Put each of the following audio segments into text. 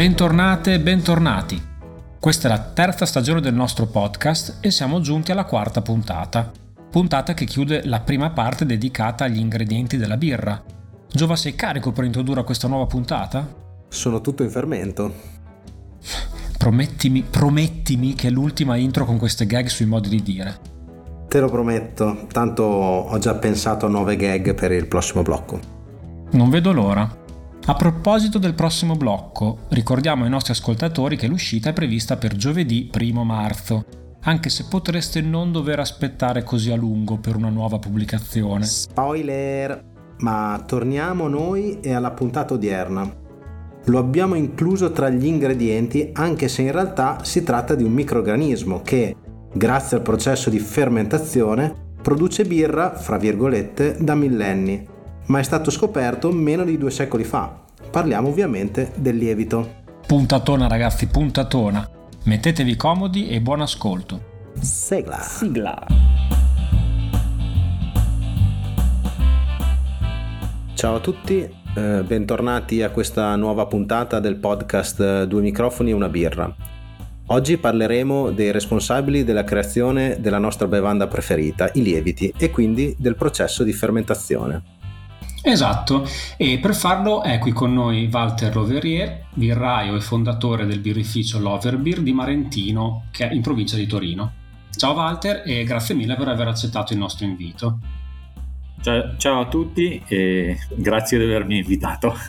Bentornate e bentornati. Questa è la terza stagione del nostro podcast e siamo giunti alla quarta puntata. Puntata che chiude la prima parte dedicata agli ingredienti della birra. Giova, sei carico per introdurre questa nuova puntata? Sono tutto in fermento. Promettimi, promettimi che è l'ultima intro con queste gag sui modi di dire. Te lo prometto, tanto ho già pensato a nuove gag per il prossimo blocco. Non vedo l'ora. A proposito del prossimo blocco, ricordiamo ai nostri ascoltatori che l'uscita è prevista per giovedì 1 marzo, anche se potreste non dover aspettare così a lungo per una nuova pubblicazione. Spoiler! Ma torniamo noi e alla puntata odierna. Lo abbiamo incluso tra gli ingredienti anche se in realtà si tratta di un microorganismo che, grazie al processo di fermentazione, produce birra, fra virgolette, da millenni ma è stato scoperto meno di due secoli fa. Parliamo ovviamente del lievito. Puntatona ragazzi, puntatona. Mettetevi comodi e buon ascolto. Sigla. Sigla. Ciao a tutti, eh, bentornati a questa nuova puntata del podcast Due microfoni e una birra. Oggi parleremo dei responsabili della creazione della nostra bevanda preferita, i lieviti, e quindi del processo di fermentazione. Esatto, e per farlo è qui con noi Walter Roverier, birraio e fondatore del birrificio Loverbeer di Marentino, che è in provincia di Torino. Ciao Walter e grazie mille per aver accettato il nostro invito. Ciao, ciao a tutti e grazie di avermi invitato.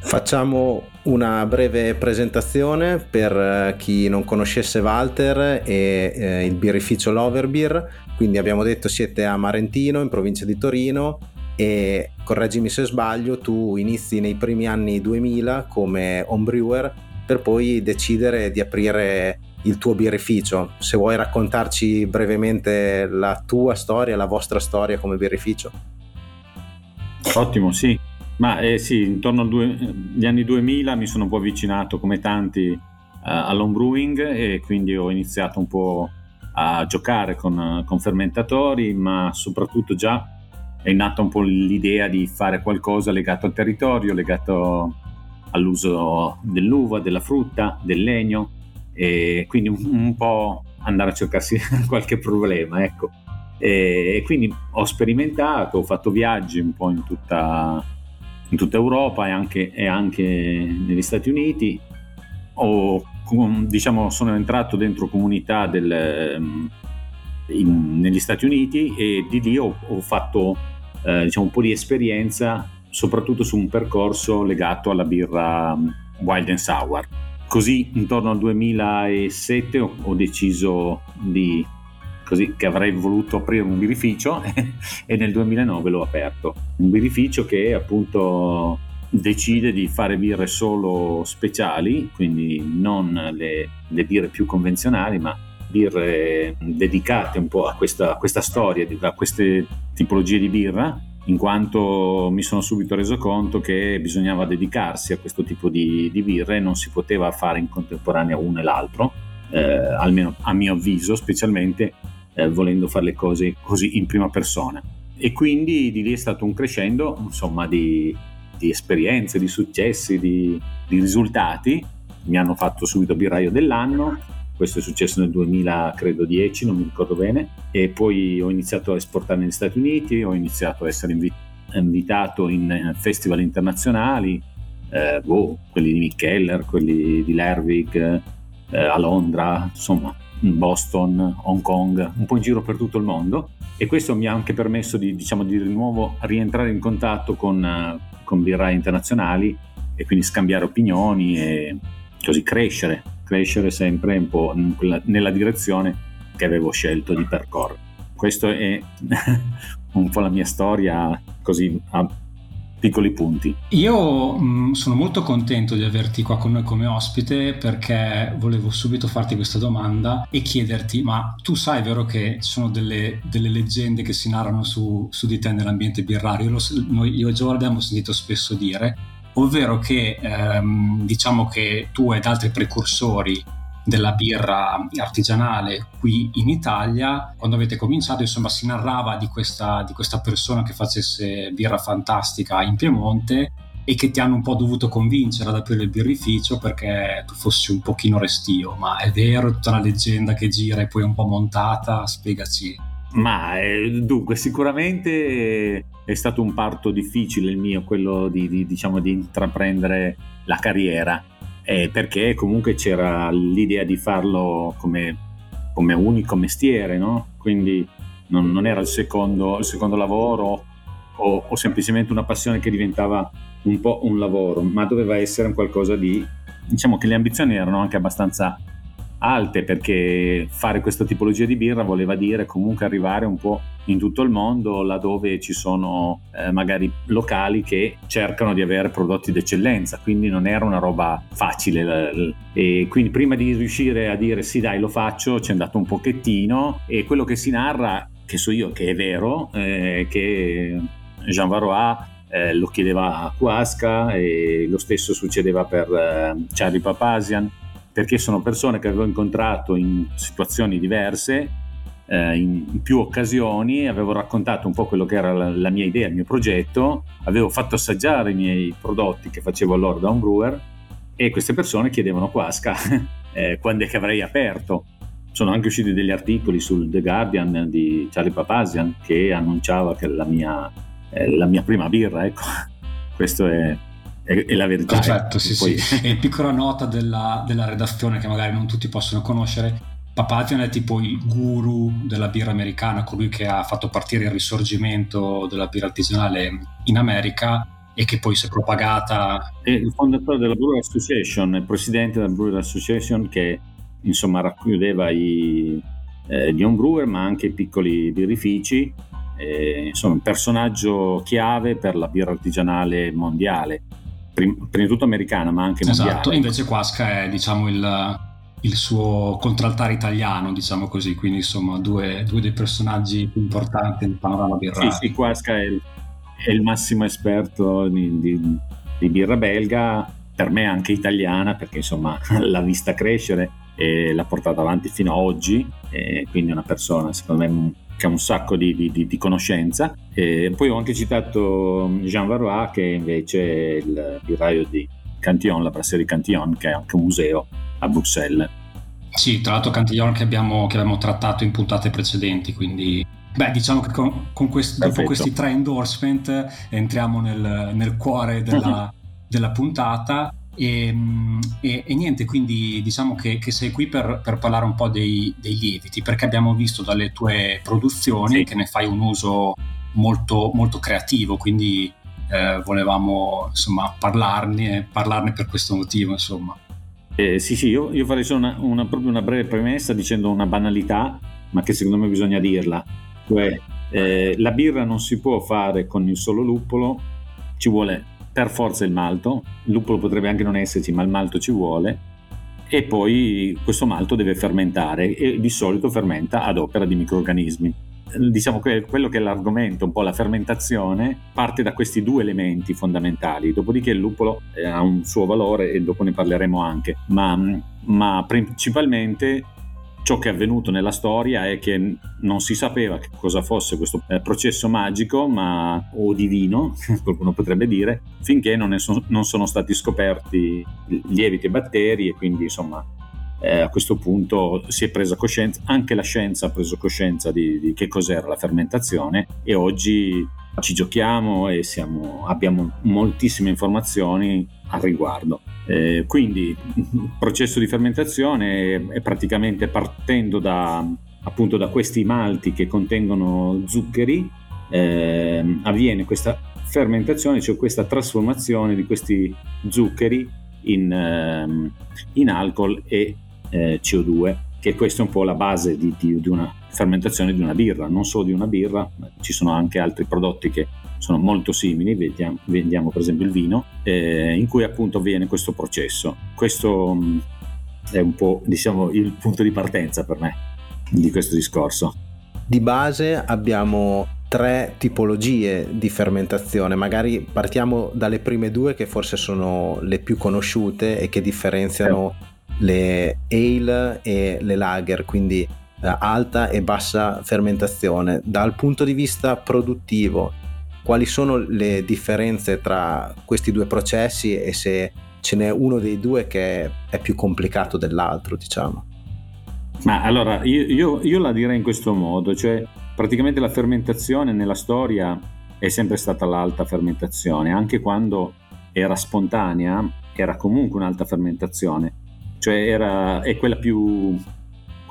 Facciamo una breve presentazione per eh, chi non conoscesse Walter e eh, il birrificio Loverbeer. Quindi abbiamo detto siete a Marentino, in provincia di Torino e correggimi se sbaglio, tu inizi nei primi anni 2000 come homebrewer per poi decidere di aprire il tuo birrificio. Se vuoi raccontarci brevemente la tua storia, la vostra storia come birrificio. Ottimo, sì. Ma eh, sì, intorno agli anni 2000 mi sono un po' avvicinato come tanti uh, all'homebrewing e quindi ho iniziato un po' a giocare con, con fermentatori, ma soprattutto già è nata un po' l'idea di fare qualcosa legato al territorio, legato all'uso dell'uva, della frutta, del legno e quindi un, un po' andare a cercarsi qualche problema, ecco. E, e, quindi ho sperimentato, ho fatto viaggi un po' in tutta, in tutta Europa e anche, e anche, negli Stati Uniti. Ho, diciamo, sono entrato dentro comunità del, in, negli Stati Uniti e di lì ho, ho fatto eh, diciamo un po' di esperienza soprattutto su un percorso legato alla birra mm, Wild and Sour. Così intorno al 2007 ho, deciso di, così, che avrei voluto aprire un birrificio e nel 2009 l'ho aperto. Un birrificio che appunto decide di fare birre solo speciali, quindi non le, le birre più convenzionali, ma birre dedicate un po' a questa, a questa storia, a queste tipologie di birra, in quanto mi sono subito reso conto che bisognava dedicarsi a questo tipo di, di birre e non si poteva fare in contemporanea uno e l'altro, eh, almeno a mio avviso, specialmente eh, volendo fare le cose così in prima persona. E quindi di lì è stato un crescendo insomma, di, di esperienze, di successi, di, di risultati. Mi hanno fatto subito birraio dell'anno, questo è successo nel 2010, non mi ricordo bene, e poi ho iniziato a esportare negli Stati Uniti, ho iniziato a essere invi- invitato in festival internazionali, eh, boh, quelli di Mick Keller, quelli di Lervig, eh, a Londra, insomma, Boston, Hong Kong, un po' in giro per tutto il mondo. E questo mi ha anche permesso di, diciamo, di nuovo rientrare in contatto con, con birrai internazionali e quindi scambiare opinioni e così crescere crescere sempre un po' nella direzione che avevo scelto di percorrere. Questa è un po' la mia storia così a piccoli punti. Io mh, mm, sono molto contento di averti qua con noi come ospite perché volevo subito farti questa domanda e chiederti, ma tu sai vero che ci sono delle, delle leggende che si narrano su, su, di te nell'ambiente birrario? Lo, noi, io e Giorgio abbiamo sentito spesso dire ovvero che ehm, diciamo che tu ed altri precursori della birra artigianale qui in Italia, quando avete cominciato, insomma, si narrava di questa, di questa persona che facesse birra fantastica in Piemonte e che ti hanno un po' dovuto convincere ad aprire il birrificio perché tu fossi un pochino restio, ma è vero, tutta una leggenda che gira e poi un po' montata, spiegaci. Ma eh, dunque, sicuramente è stato un parto difficile il mio, quello di, di, diciamo, di intraprendere la carriera, eh, perché comunque c'era l'idea di farlo come, come unico mestiere, no? quindi non, non era il secondo, il secondo lavoro o, o, semplicemente una passione che diventava un po' un lavoro, ma doveva essere un qualcosa di... diciamo che le ambizioni erano anche abbastanza alte perché fare questa tipologia di birra voleva dire comunque arrivare un po' in tutto il mondo laddove ci sono eh, magari locali che cercano di avere prodotti d'eccellenza quindi non era una roba facile. E quindi prima di riuscire a dire sì dai lo faccio ci è andato un pochettino e quello che si narra che so io che è vero eh, che Jean Varois eh, lo chiedeva a Quasca e lo stesso succedeva per eh, Charlie Papasian perché sono persone che avevo incontrato in situazioni diverse, eh, in più occasioni, avevo raccontato un po' quello che era la, la, mia idea, il mio progetto, avevo fatto assaggiare i miei prodotti che facevo allora da un brewer e queste persone chiedevano Quasca eh, quando è che avrei aperto. Sono anche usciti degli articoli sul The Guardian di Charlie Papasian che annunciava che la mia, eh, la mia prima birra, ecco, questo è, è, è la verità. Perfetto, sì, poi... sì. E piccola nota della, della, redazione che magari non tutti possono conoscere. Papazian è tipo il guru della birra americana, colui che ha fatto partire il risorgimento della birra artigianale in America e che poi si è propagata. È il fondatore della Brewer Association, il presidente della Brewer Association che insomma racchiudeva i, eh, gli homebrewer ma anche i piccoli birrifici, eh, insomma un personaggio chiave per la birra artigianale mondiale prima di tutto americana ma anche esatto, mondiale. Esatto, invece Quasca è diciamo il, il, suo contraltare italiano, diciamo così, quindi insomma due, due dei personaggi più importanti nel panorama birra. Sì, sì, Quasca è il, è il massimo esperto di, di, di, birra belga, per me anche italiana, perché insomma l'ha vista crescere e l'ha portata avanti fino ad oggi, quindi è una persona secondo me che ha un sacco di, di, di conoscenza. E poi ho anche citato Jean Varois, che invece è il birraio di Cantillon, la brasserie Cantillon, che è anche un museo a Bruxelles. Sì, tra l'altro Cantillon che abbiamo, che abbiamo trattato in puntate precedenti, quindi Beh, diciamo che con, con questi, dopo questi tre endorsement entriamo nel, nel cuore della, della puntata e, ehm, e, e, niente, quindi diciamo che, che sei qui per, per, parlare un po' dei, dei, lieviti, perché abbiamo visto dalle tue produzioni sì. che ne fai un uso molto, molto creativo, quindi eh, volevamo insomma parlarne, parlarne per questo motivo. Insomma. Eh, sì, sì, io, io farei solo una, una, proprio una breve premessa dicendo una banalità, ma che secondo me bisogna dirla. Cioè, eh, la birra non si può fare con il solo luppolo, ci vuole per forza il malto, il luppolo potrebbe anche non esserci, ma il malto ci vuole, e poi questo malto deve fermentare e di solito fermenta ad opera di microorganismi. Diciamo che quello che è l'argomento, un po' la fermentazione, parte da questi due elementi fondamentali, dopodiché il luppolo eh, ha un suo valore e dopo ne parleremo anche, ma, ma principalmente ciò che è avvenuto nella storia è che non si sapeva che cosa fosse questo eh, processo magico ma, o divino, qualcuno potrebbe dire, finché non, so, non sono stati scoperti lieviti e batteri e quindi insomma eh, a questo punto si è presa coscienza, anche la scienza ha preso coscienza di, di che cos'era la fermentazione e oggi ci giochiamo e siamo, abbiamo moltissime informazioni al riguardo. Eh, quindi il processo di fermentazione è praticamente partendo da, appunto da questi malti che contengono zuccheri, eh, avviene questa fermentazione, cioè questa trasformazione di questi zuccheri in, eh, in alcol e eh, CO2, che questa è un po' la base di, di, di una fermentazione di una birra, non solo di una birra, ci sono anche altri prodotti che sono molto simili, vediamo, vendiamo per esempio il vino, eh, in cui appunto avviene questo processo. Questo mm, è un po' diciamo il punto di partenza per me di questo discorso. Di base abbiamo tre tipologie di fermentazione, magari partiamo dalle prime due che forse sono le più conosciute e che differenziano le ale e le lager, quindi eh, alta e bassa fermentazione. Dal punto di vista produttivo quali sono le differenze tra questi due processi e se ce n'è uno dei due che è più complicato dell'altro, diciamo. Ma allora io, io, io la direi in questo modo, cioè praticamente la fermentazione nella storia è sempre stata l'alta fermentazione, anche quando era spontanea era comunque un'alta fermentazione, cioè era, è quella più,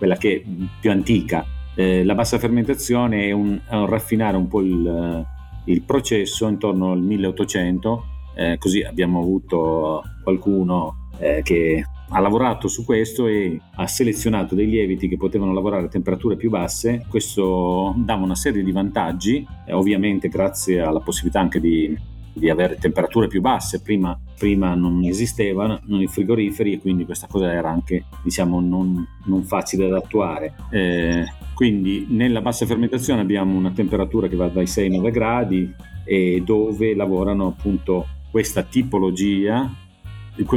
quella che, più antica. Eh, la bassa fermentazione è un, è un, raffinare un po' il, il processo intorno al 1800, eh, così abbiamo avuto qualcuno eh, che ha lavorato su questo e ha selezionato dei lieviti che potevano lavorare a temperature più basse. Questo dava una serie di vantaggi, eh, ovviamente grazie alla possibilità anche di, di avere temperature più basse. Prima, prima, non esistevano i frigoriferi e quindi questa cosa era anche diciamo, non, non facile da attuare. Eh, quindi nella bassa fermentazione abbiamo una temperatura che va dai 6-9 gradi e dove lavorano appunto questa tipologia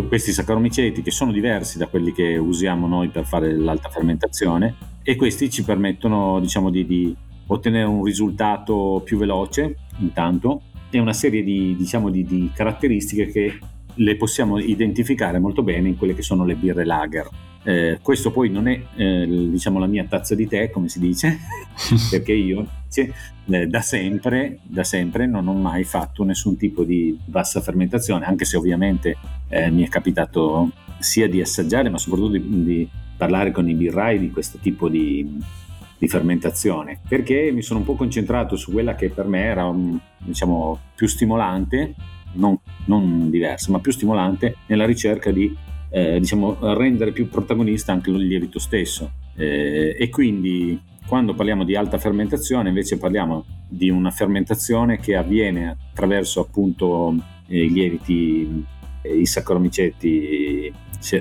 questi saccharomiceti che sono diversi da quelli che usiamo noi per fare l'alta fermentazione e questi ci permettono diciamo di, di ottenere un risultato più veloce intanto e una serie di, diciamo, di, di caratteristiche che le possiamo identificare molto bene in quelle che sono le birre lager. Eh, questo poi non è eh, diciamo la mia tazza di tè, come si dice, perché io eh, da, sempre, da, sempre, non ho mai fatto nessun tipo di bassa fermentazione, anche se ovviamente eh, mi è capitato sia di assaggiare, ma soprattutto di, di parlare con i birrai di questo tipo di, di, fermentazione, perché mi sono un po' concentrato su quella che per me era diciamo, più stimolante, non, non diversa, ma più stimolante nella ricerca di eh, diciamo, rendere più protagonista anche il lievito stesso. Eh, e quindi quando parliamo di alta fermentazione invece parliamo di una fermentazione che avviene attraverso appunto eh, i lieviti, eh, i saccharomiceti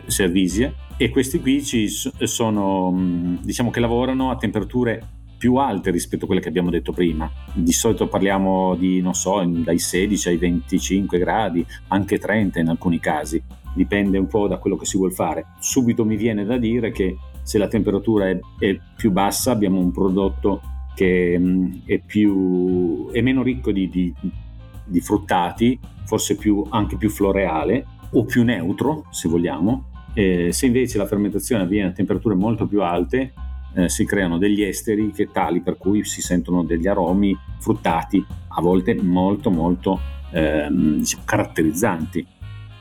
cervisia e questi qui ci sono, mm, diciamo che lavorano a temperature più alte rispetto a quelle che abbiamo detto prima. Di solito parliamo di, non so, dai 16 ai 25 gradi, anche 30 in alcuni casi dipende un po' da quello che si vuole fare. Subito mi viene da dire che se la temperatura è, è più bassa abbiamo un prodotto che mm, è, più, è, meno ricco di, di, di fruttati, forse più, anche più floreale o più neutro se vogliamo. Eh, se invece la fermentazione avviene a temperature molto più alte, eh, si creano degli esteri che tali per cui si sentono degli aromi fruttati, a volte molto molto eh, diciamo, caratterizzanti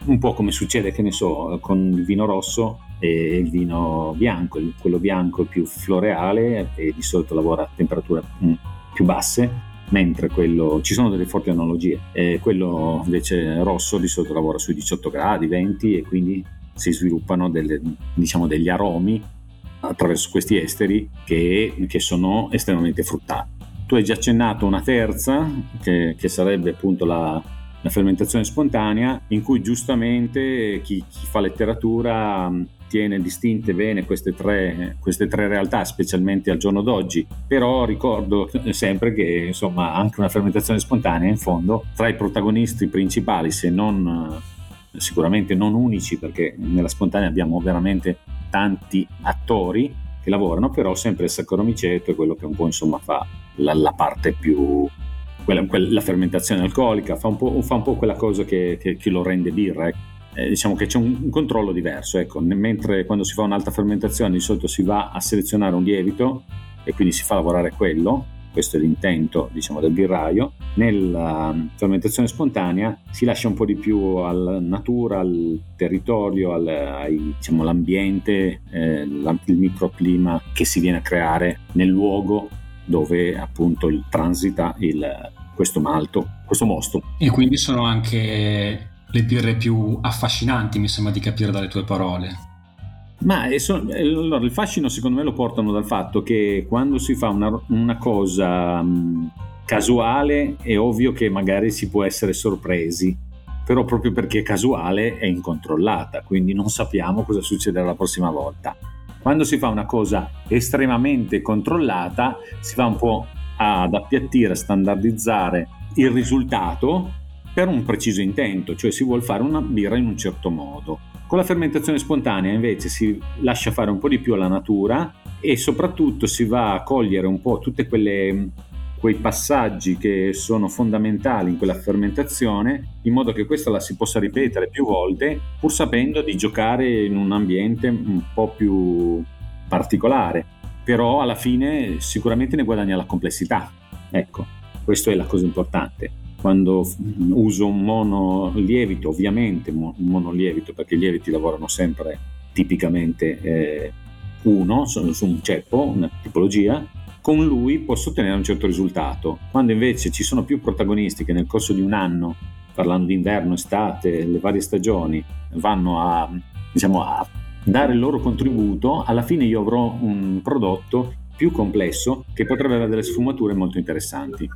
un po' come succede, che ne so, con il vino rosso e il vino bianco. Quello bianco è più floreale e di solito lavora a temperature mm, più basse, mentre quello, ci sono delle forti analogie. E quello invece rosso di solito lavora sui 18 gradi, 20 e quindi si sviluppano delle, diciamo, degli aromi attraverso questi esteri che, che, sono estremamente fruttati. Tu hai già accennato una terza, che, che sarebbe appunto la, la fermentazione spontanea, in cui giustamente chi, chi fa letteratura tiene distinte bene queste tre, queste tre, realtà, specialmente al giorno d'oggi. Però ricordo sempre che insomma anche una fermentazione spontanea in fondo tra i protagonisti principali, se non sicuramente non unici, perché nella spontanea abbiamo veramente tanti attori che lavorano, però sempre il saccharomyceto è quello che un po' insomma fa la, la parte più quella, quella, la fermentazione alcolica, fa un po', fa un po quella cosa che, che, che, lo rende birra. Eh. Eh diciamo che c'è un, un controllo diverso, ecco. mentre quando si fa un'alta fermentazione di solito si va a selezionare un lievito e quindi si fa lavorare quello, questo è l'intento diciamo, del birraio. Nella um, fermentazione spontanea si lascia un po' di più alla natura, al territorio, al, diciamo, all'ambiente, eh, il microclima che si viene a creare nel luogo dove appunto il transita il, questo malto, questo mosto. E quindi sono anche le birre più affascinanti, mi sembra di capire dalle tue parole. Ma so, allora, il fascino secondo me lo portano dal fatto che quando si fa una, una cosa um, casuale è ovvio che magari si può essere sorpresi, però proprio perché è casuale è incontrollata, quindi non sappiamo cosa succederà la prossima volta. Quando si fa una cosa estremamente controllata, si va un po' ad appiattire, a standardizzare il risultato per un preciso intento, cioè si vuole fare una birra in un certo modo. Con la fermentazione spontanea invece si lascia fare un po' di più alla natura e soprattutto si va a cogliere un po' tutte quelle quei passaggi che sono fondamentali in quella fermentazione, in modo che questa la si possa ripetere più volte, pur sapendo di giocare in un ambiente un po' più particolare. Però alla fine sicuramente ne guadagna la complessità. Ecco, questa è la cosa importante quando uso un monolievito, ovviamente un monolievito, perché i lieviti lavorano sempre tipicamente eh, uno su, su un ceppo, una tipologia, con lui posso ottenere un certo risultato. Quando invece ci sono più protagonisti che nel corso di un anno, parlando di inverno, estate, le varie stagioni, vanno a, diciamo, a dare il loro contributo, alla fine io avrò un prodotto più complesso che potrebbe avere delle sfumature molto interessanti.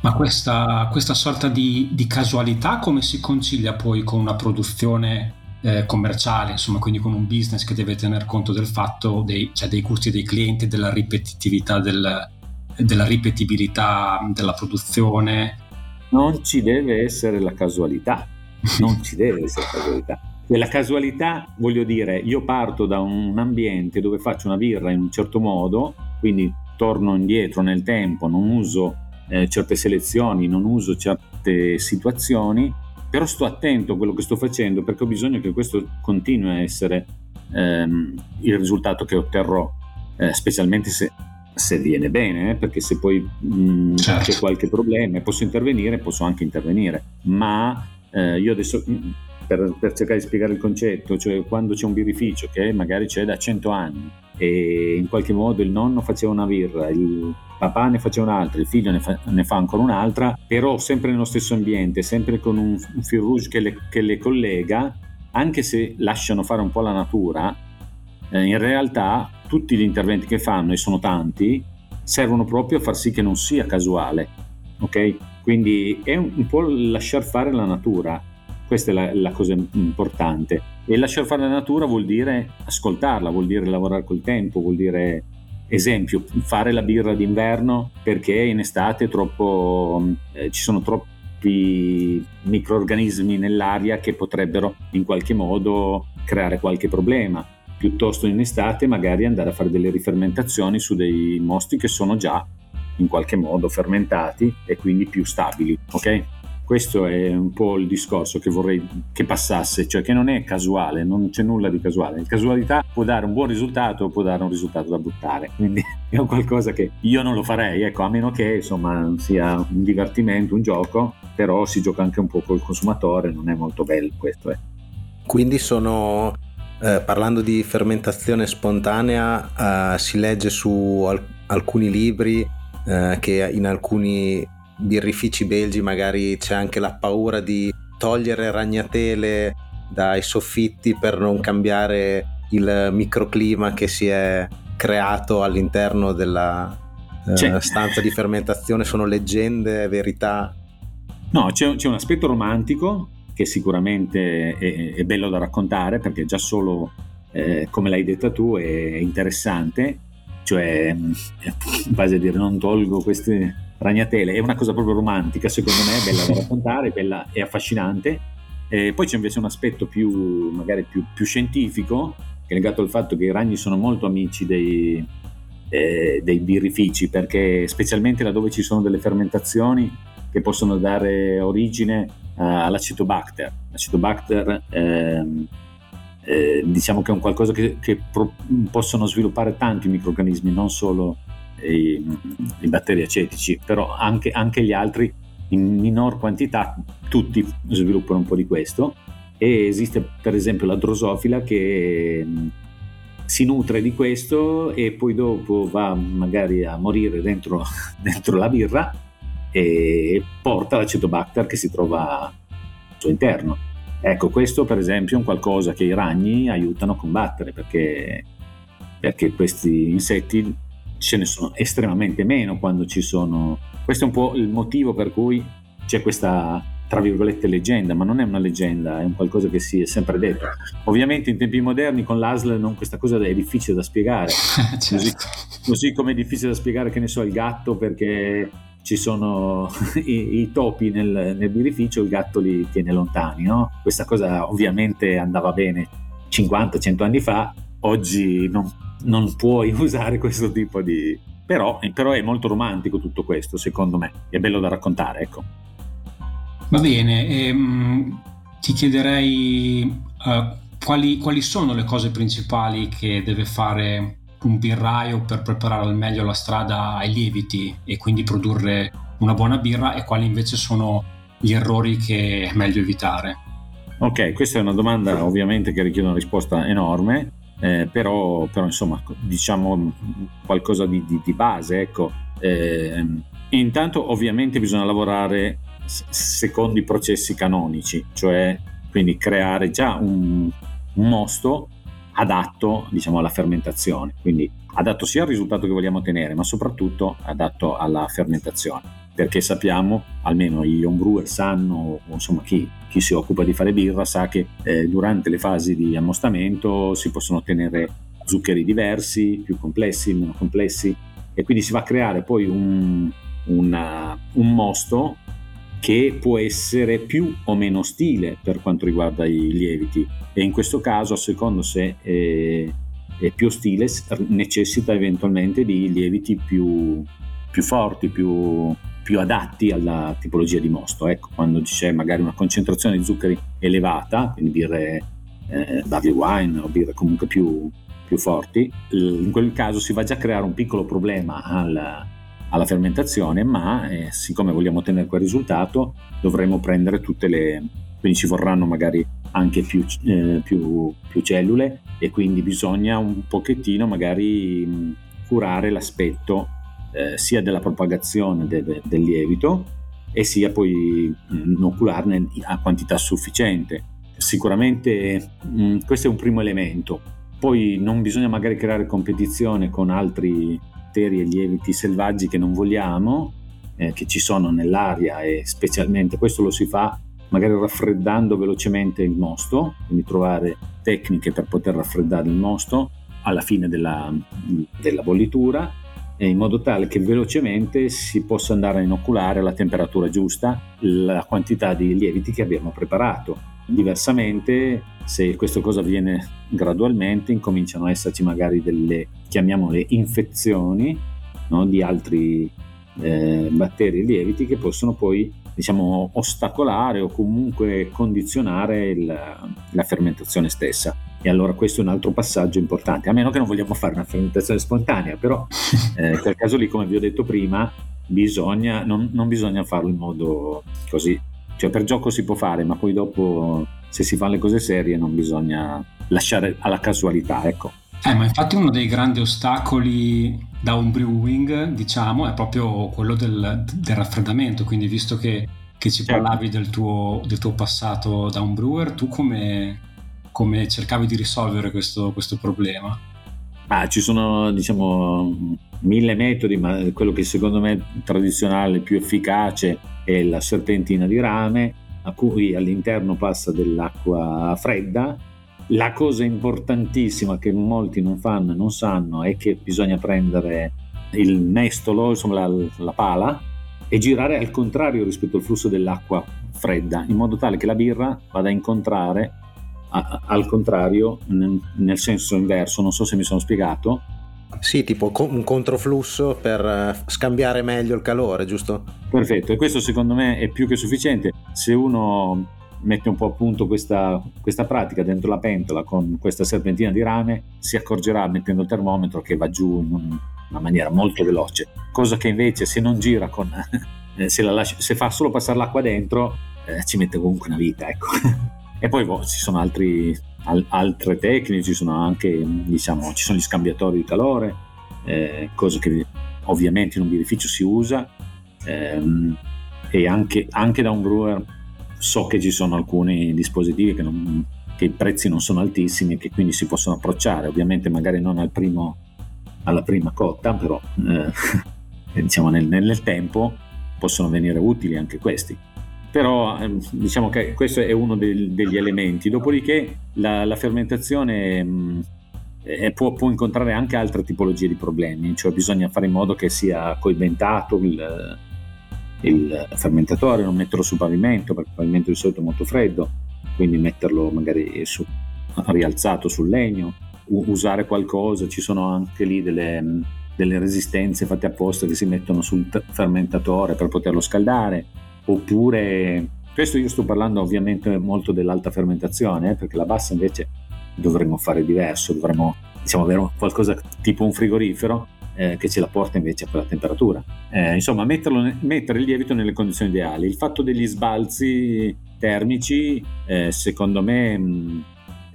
Ma questa, questa sorta di, di, casualità come si concilia poi con una produzione eh, commerciale, insomma, quindi con un business che deve tener conto del fatto dei, cioè dei gusti dei clienti, della ripetitività, del, della ripetibilità della produzione? Non ci deve essere la casualità, non ci deve essere la casualità. La casualità, voglio dire, io parto da un ambiente dove faccio una birra in un certo modo, quindi torno indietro nel tempo, non uso eh, certe selezioni, non uso certe situazioni, però sto attento a quello che sto facendo perché ho bisogno che questo continui a essere ehm, il risultato che otterrò, eh, specialmente se, se, viene bene, eh, perché se poi mh, mm, certo. c'è qualche problema e posso intervenire, posso anche intervenire, ma eh, io adesso mm, per, per, cercare di spiegare il concetto, cioè quando c'è un birrificio che magari c'è da 100 anni e in qualche modo il nonno faceva una birra, il papà ne faceva un'altra, il figlio ne fa, ne fa ancora un'altra, però sempre nello stesso ambiente, sempre con un, un fil rouge che le, che le, collega, anche se lasciano fare un po' la natura, eh, in realtà tutti gli interventi che fanno, e sono tanti, servono proprio a far sì che non sia casuale. Ok? Quindi è un, un po' lasciar fare la natura. Questa è la, la, cosa importante. E lasciar fare la natura vuol dire ascoltarla, vuol dire lavorare col tempo, vuol dire Esempio, fare la birra d'inverno perché in estate troppo, eh, ci sono troppi microorganismi nell'aria che potrebbero in qualche modo creare qualche problema. Piuttosto in estate magari andare a fare delle rifermentazioni su dei mosti che sono già in qualche modo fermentati e quindi più stabili. Ok? Questo è un po' il discorso che vorrei che passasse, cioè che non è casuale, non c'è nulla di casuale. La casualità può dare un buon risultato o può dare un risultato da buttare, quindi è qualcosa che io non lo farei, ecco, a meno che insomma sia un divertimento, un gioco, però si gioca anche un po' col consumatore, non è molto bello questo. Eh. Quindi sono eh, parlando di fermentazione spontanea, eh, si legge su al- alcuni libri eh, che in alcuni birrifici belgi magari c'è anche la paura di togliere ragnatele dai soffitti per non cambiare il microclima che si è creato all'interno della eh, stanza di fermentazione. Sono leggende, verità? No, c'è, c'è un aspetto romantico che sicuramente è, è, bello da raccontare perché già solo, eh, come l'hai detta tu, è interessante, cioè, in base a dire non tolgo queste ragnatele, è una cosa proprio romantica secondo me, bella da raccontare, bella e affascinante. E poi c'è invece un aspetto più, magari più, più, scientifico, che è legato al fatto che i ragni sono molto amici dei, eh, dei birrifici, perché specialmente laddove ci sono delle fermentazioni che possono dare origine uh, all'acetobacter. L'acetobacter eh, eh, diciamo che è un qualcosa che, che pro- possono sviluppare tanti microrganismi, non solo i, i batteri acetici, però anche, anche gli altri in minor quantità, tutti sviluppano un po' di questo e esiste per esempio la drosofila che mm, si nutre di questo e poi dopo va magari a morire dentro, dentro la birra e porta l'acetobacter che si trova al suo interno. Ecco, questo per esempio è un qualcosa che i ragni aiutano a combattere perché, perché questi insetti ce ne sono estremamente meno quando ci sono... Questo è un po' il motivo per cui c'è questa, tra virgolette, leggenda, ma non è una leggenda, è un qualcosa che si è sempre detto. Ovviamente in tempi moderni con l'ASL non, questa cosa è difficile da spiegare, certo. così, così, come è difficile da spiegare, che ne so, il gatto perché ci sono i, i topi nel, nel birrificio, il gatto li tiene lontani, no? Questa cosa ovviamente andava bene 50-100 anni fa, oggi non non puoi usare questo tipo di, però, però, è molto romantico tutto questo, secondo me, è bello da raccontare, ecco. Va bene, ehm, ti chiederei uh, quali, quali sono le cose principali che deve fare un birraio per preparare al meglio la strada ai lieviti e quindi produrre una buona birra e quali invece sono gli errori che è meglio evitare? Ok, questa è una domanda ovviamente che richiede una risposta enorme eh, però, però, insomma diciamo qualcosa di, di, di base ecco. Eh, intanto ovviamente bisogna lavorare secondo i processi canonici cioè quindi creare già un, un mosto adatto diciamo alla fermentazione. Quindi adatto sia al risultato che vogliamo ottenere ma soprattutto adatto alla fermentazione perché sappiamo, almeno gli homebrewer sanno, o insomma chi, chi, si occupa di fare birra sa che eh, durante le fasi di ammostamento si possono ottenere zuccheri diversi, più complessi, meno complessi, e quindi si va a creare poi un, una, un mosto che può essere più o meno stile per quanto riguarda i lieviti. E in questo caso a secondo se è, è più stile necessita eventualmente di lieviti più, più forti, più, più adatti alla tipologia di mosto. Ecco, quando c'è magari una concentrazione di zuccheri elevata, quindi birre eh, barley wine o birre comunque più, più, forti, in quel caso si va già a creare un piccolo problema al, alla fermentazione, ma eh, siccome vogliamo ottenere quel risultato dovremo prendere tutte le... quindi ci vorranno magari anche più, eh, più, più cellule e quindi bisogna un pochettino magari curare l'aspetto eh, sia della propagazione de, del lievito e sia poi inocularne a quantità sufficiente. Sicuramente mh, mm, questo è un primo elemento. Poi non bisogna magari creare competizione con altri teri e lieviti selvaggi che non vogliamo, eh, che ci sono nell'aria e specialmente questo lo si fa magari raffreddando velocemente il mosto, quindi trovare tecniche per poter raffreddare il mosto alla fine della, della bollitura in modo tale che velocemente si possa andare a inoculare alla temperatura giusta la quantità di lieviti che abbiamo preparato. Diversamente, se questa cosa avviene gradualmente, incominciano a esserci magari delle, chiamiamole, infezioni no, di altri eh, batteri e lieviti che possono poi diciamo, ostacolare o comunque condizionare il, la fermentazione stessa. E allora questo è un altro passaggio importante, a meno che non vogliamo fare una fermentazione spontanea, però eh, in quel caso lì, come vi ho detto prima, bisogna, non, non bisogna farlo in modo così. Cioè per gioco si può fare, ma poi dopo se si fanno le cose serie non bisogna lasciare alla casualità, ecco. Eh, ma infatti uno dei grandi ostacoli da un brewing, diciamo, è proprio quello del, del raffreddamento, quindi visto che, che ci certo. parlavi del tuo, del tuo, passato da un brewer, tu come, come cercavi di risolvere questo, questo problema? Ah, ci sono diciamo mille metodi, ma quello che secondo me è tradizionale, più efficace è la serpentina di rame, a cui all'interno passa dell'acqua fredda. La cosa importantissima che molti non fanno e non sanno è che bisogna prendere il mestolo, insomma la, la pala, e girare al contrario rispetto al flusso dell'acqua fredda, in modo tale che la birra vada a incontrare a, al contrario, nel, senso inverso, non so se mi sono spiegato. Sì, tipo un controflusso per eh, scambiare meglio il calore, giusto? Perfetto, e questo secondo me è più che sufficiente. Se uno mette un po' a punto questa, questa, pratica dentro la pentola con questa serpentina di rame, si accorgerà mettendo il termometro che va giù in una maniera molto veloce, cosa che invece se non gira con, eh, se, lascia, se, fa solo passare l'acqua dentro, eh, ci mette comunque una vita. Ecco. E poi boh, ci sono altri, al, altre tecniche, ci sono anche, diciamo, ci sono gli scambiatori di calore, eh, cosa che ovviamente in un birrificio si usa, ehm, e anche, anche, da un brewer so che ci sono alcuni dispositivi che, non, che, i prezzi non sono altissimi e che quindi si possono approcciare, ovviamente magari non al primo, alla prima cotta, però eh, diciamo nel, nel tempo possono venire utili anche questi però ehm, diciamo che questo è uno del, degli elementi. Dopodiché la, la fermentazione mh, eh, può, può, incontrare anche altre tipologie di problemi, cioè bisogna fare in modo che sia coibentato il, il fermentatore, non metterlo sul pavimento, perché il pavimento di solito è molto freddo, quindi metterlo magari su, rialzato sul legno, usare qualcosa, ci sono anche lì delle delle resistenze fatte apposta che si mettono sul fermentatore per poterlo scaldare, oppure questo io sto parlando ovviamente molto dell'alta fermentazione, eh, perché la bassa invece dovremmo fare diverso, dovremmo diciamo, avere qualcosa tipo un frigorifero eh, che ce la porta invece a quella temperatura. Eh, insomma, metterlo, mettere il lievito nelle condizioni ideali. Il fatto degli sbalzi termici, eh, secondo me, mh,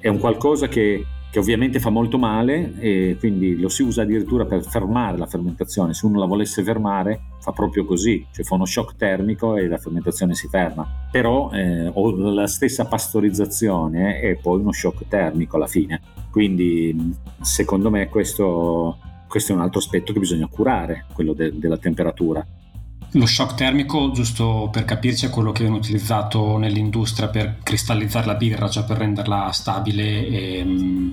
è un qualcosa che, che, ovviamente fa molto male e quindi lo si usa addirittura per fermare la fermentazione. Se uno la volesse fermare, fa proprio così, cioè fa uno shock termico e la fermentazione si ferma. Però eh, o la stessa pastorizzazione è poi uno shock termico alla fine. Quindi, secondo me, questo questo è un altro aspetto che bisogna curare, quello de- della temperatura. Lo shock termico, giusto per capirci, è quello che viene utilizzato nell'industria per cristallizzare la birra, cioè per renderla stabile e... Mm,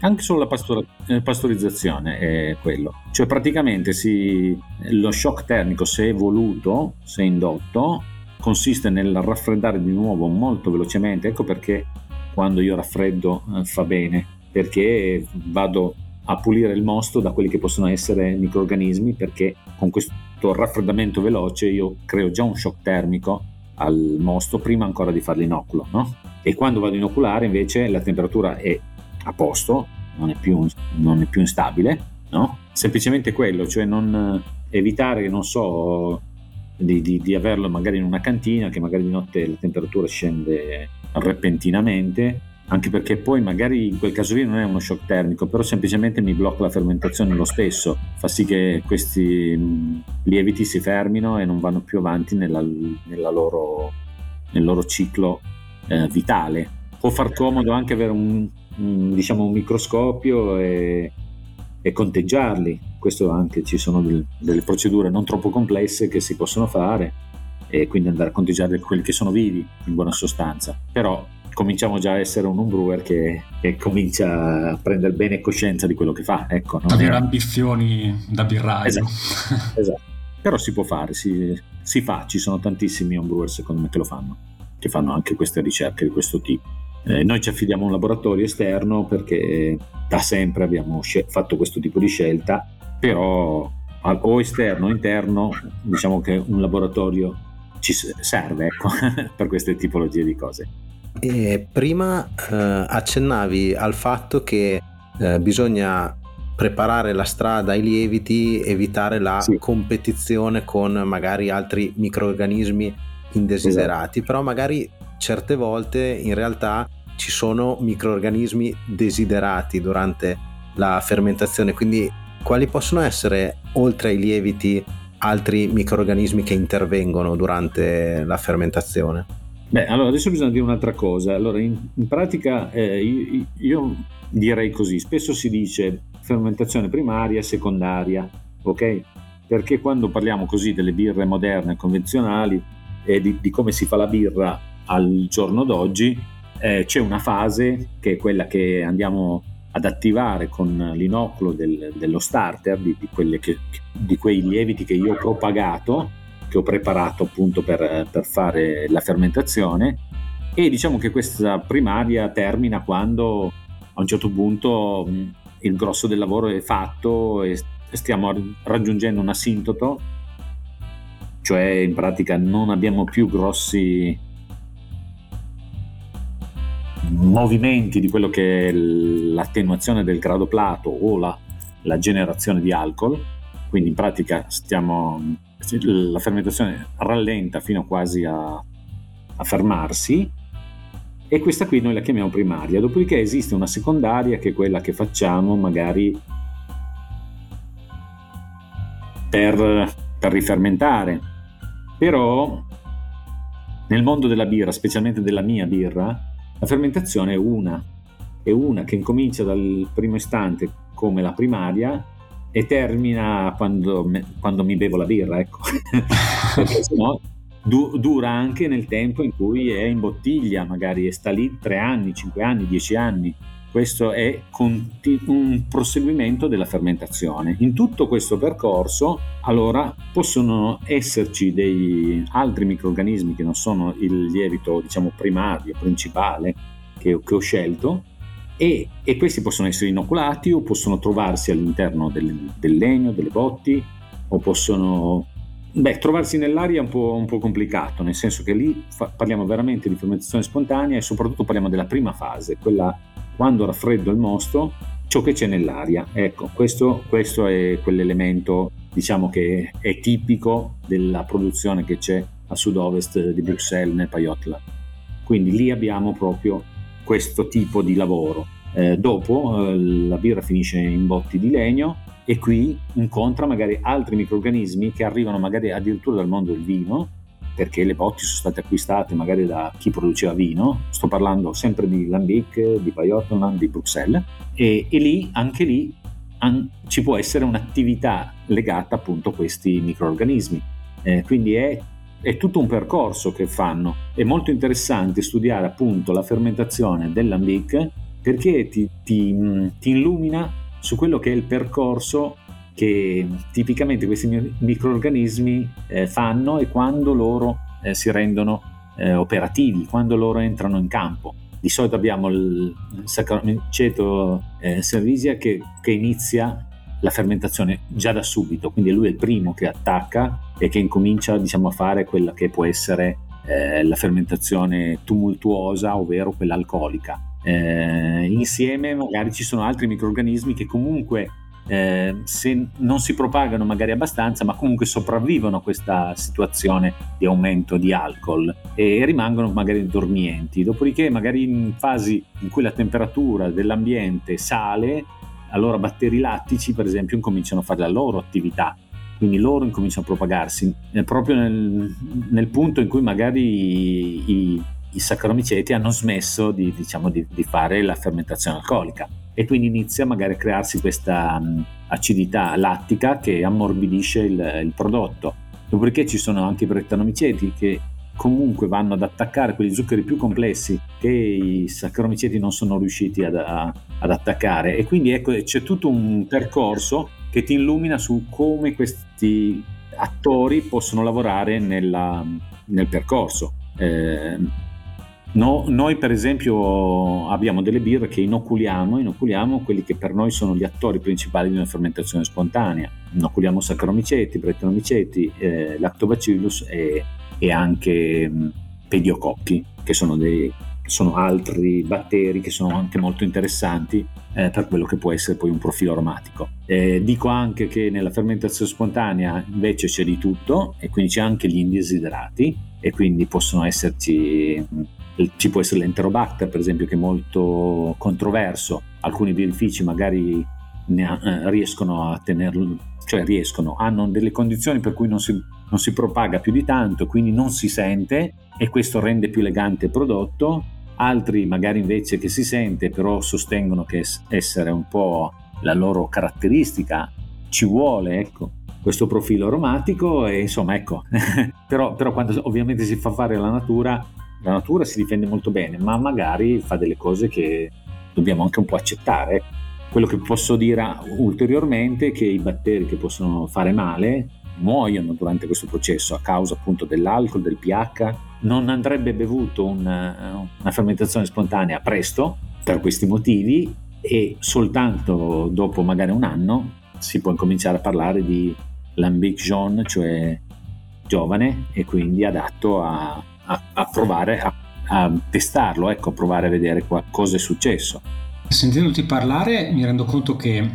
Anche solo la pastor- eh, pastorizzazione è quello. Cioè praticamente si, lo shock termico, se è voluto, se è indotto, consiste nel raffreddare di nuovo molto velocemente. Ecco perché quando io raffreddo eh, fa bene, perché vado a pulire il mosto da quelli che possono essere microorganismi perché con questo raffreddamento veloce io creo già un shock termico al mosto prima ancora di fare l'inoculo no? e quando vado a inoculare invece la temperatura è a posto non è più, non è più instabile no? semplicemente quello cioè non evitare non so di, di, di averlo magari in una cantina che magari di notte la temperatura scende repentinamente anche perché poi magari in quel caso lì non è uno shock termico, però semplicemente mi blocca la fermentazione lo stesso, fa sì che questi lieviti si fermino e non vanno più avanti nella, nella loro, nel loro ciclo eh, vitale. Può far comodo anche avere un, un, diciamo, un microscopio e, e, conteggiarli, questo anche ci sono del, delle procedure non troppo complesse che si possono fare e quindi andare a conteggiare quelli che sono vivi in buona sostanza. Però cominciamo già a essere un brewer che, che, comincia a prendere bene coscienza di quello che fa. Ecco, Avere è... ambizioni da birraio. Esatto. esatto. Però si può fare, si, si, fa, ci sono tantissimi homebrewer secondo me che lo fanno, che fanno anche queste ricerche di questo tipo. Eh, noi ci affidiamo a un laboratorio esterno perché da sempre abbiamo sc- fatto questo tipo di scelta, però o esterno o interno, diciamo che un laboratorio ci serve ecco, per queste tipologie di cose. E prima eh, accennavi al fatto che eh, bisogna preparare la strada ai lieviti, evitare la sì. competizione con magari altri microorganismi indesiderati, esatto. però magari certe volte in realtà ci sono microorganismi desiderati durante la fermentazione, quindi quali possono essere oltre ai lieviti altri microorganismi che intervengono durante la fermentazione? Beh, allora adesso bisogna dire un'altra cosa. Allora, in, in pratica eh, io, io, direi così, spesso si dice fermentazione primaria e secondaria, ok? Perché quando parliamo così delle birre moderne, convenzionali e di, di come si fa la birra al giorno d'oggi, eh, c'è una fase che è quella che andiamo ad attivare con l'inoculo del, dello starter, di, di, che, di quei lieviti che io ho propagato che ho preparato appunto per, per fare la fermentazione. E diciamo che questa primaria termina quando a un certo punto il grosso del lavoro è fatto e stiamo raggiungendo un asintoto, cioè in pratica non abbiamo più grossi movimenti di quello che è l'attenuazione del grado plato o la, la generazione di alcol, quindi in pratica stiamo la fermentazione rallenta fino quasi a, a fermarsi e questa qui noi la chiamiamo primaria, dopodiché esiste una secondaria che è quella che facciamo magari per, per rifermentare, però nel mondo della birra, specialmente della mia birra, la fermentazione è una, è una che incomincia dal primo istante come la primaria e termina quando, quando mi bevo la birra, ecco. Perché sennò du- dura anche nel tempo in cui è in bottiglia, magari e sta lì tre anni, cinque anni, dieci anni. Questo è conti- un proseguimento della fermentazione. In tutto questo percorso, allora, possono esserci dei altri microrganismi che non sono il lievito, diciamo, primario, principale che, che ho scelto, e, e, questi possono essere inoculati o possono trovarsi all'interno del, del legno, delle botti o possono Beh, trovarsi nell'aria è un po', un po', complicato, nel senso che lì fa, parliamo veramente di fermentazione spontanea e soprattutto parliamo della prima fase, quella quando raffreddo il mosto, ciò che c'è nell'aria. Ecco, questo, questo è quell'elemento, diciamo, che è tipico della produzione che c'è a sud-ovest di Bruxelles, nel Pajotla. Quindi lì abbiamo proprio questo tipo di lavoro. Eh, dopo eh, la birra finisce in botti di legno e qui incontra magari altri microrganismi che arrivano magari addirittura dal mondo del vino, perché le botti sono state acquistate magari da chi produceva vino, sto parlando sempre di Lambic, di Pajottenland, di Bruxelles, e, e, lì, anche lì, an, ci può essere un'attività legata appunto a questi microrganismi. Eh, quindi è, è, tutto un percorso che fanno. È molto interessante studiare appunto la fermentazione dell'Ambic perché ti, ti, ti illumina su quello che è il percorso che tipicamente questi microorganismi eh, fanno e quando loro eh, si rendono eh, operativi, quando loro entrano in campo. Di solito abbiamo il Saccharomyceto eh, cerevisia che, che inizia la fermentazione già da subito, quindi lui è il primo che attacca e che incomincia diciamo, a fare quella che può essere eh, la fermentazione tumultuosa, ovvero quella alcolica. Eh, insieme magari ci sono altri microrganismi che comunque eh, se non si propagano magari abbastanza, ma comunque sopravvivono a questa situazione di aumento di alcol e rimangono magari dormienti. Dopodiché, magari in fasi in cui la temperatura dell'ambiente sale, allora batteri lattici, per esempio, incominciano a fare la loro attività. Quindi loro incominciano a propagarsi eh, proprio nel, nel, punto in cui magari i, i i saccaromiceti hanno smesso di, diciamo, di, di, fare la fermentazione alcolica e quindi inizia magari a crearsi questa um, acidità lattica che ammorbidisce il, il, prodotto. Dopodiché ci sono anche i brettanomiceti che comunque vanno ad attaccare quegli zuccheri più complessi che i saccaromiceti non sono riusciti ad, a, ad attaccare e quindi ecco c'è tutto un percorso che ti illumina su come questi attori possono lavorare nella, nel percorso. Eh, No, noi per esempio abbiamo delle birre che inoculiamo, inoculiamo quelli che per noi sono gli attori principali di una fermentazione spontanea. Inoculiamo Saccharomyceti, Brettanomyceti, eh, Lactobacillus e, e anche mh, Pediococchi, che sono, dei, sono, altri batteri che sono anche molto interessanti eh, per quello che può essere poi un profilo aromatico. Eh, dico anche che nella fermentazione spontanea invece c'è di tutto e quindi c'è anche gli indesiderati e quindi possono esserci ci può essere l'enterobacter per esempio che è molto controverso, alcuni birrifici magari ha, eh, riescono a tenerlo, cioè riescono, hanno delle condizioni per cui non si, non si propaga più di tanto, quindi non si sente e questo rende più elegante il prodotto, altri magari invece che si sente però sostengono che essere un po' la loro caratteristica ci vuole, ecco, questo profilo aromatico e insomma ecco, però, però quando ovviamente si fa fare la natura la natura si difende molto bene, ma magari fa delle cose che dobbiamo anche un po' accettare. Quello che posso dire ulteriormente è che i batteri che possono fare male muoiono durante questo processo a causa appunto dell'alcol, del pH. Non andrebbe bevuto una, una fermentazione spontanea presto per questi motivi e soltanto dopo magari un anno si può incominciare a parlare di lambic cioè giovane e quindi adatto a, a, a provare a, a, testarlo, ecco, provare a vedere qua, cosa è successo. Sentendoti parlare mi rendo conto che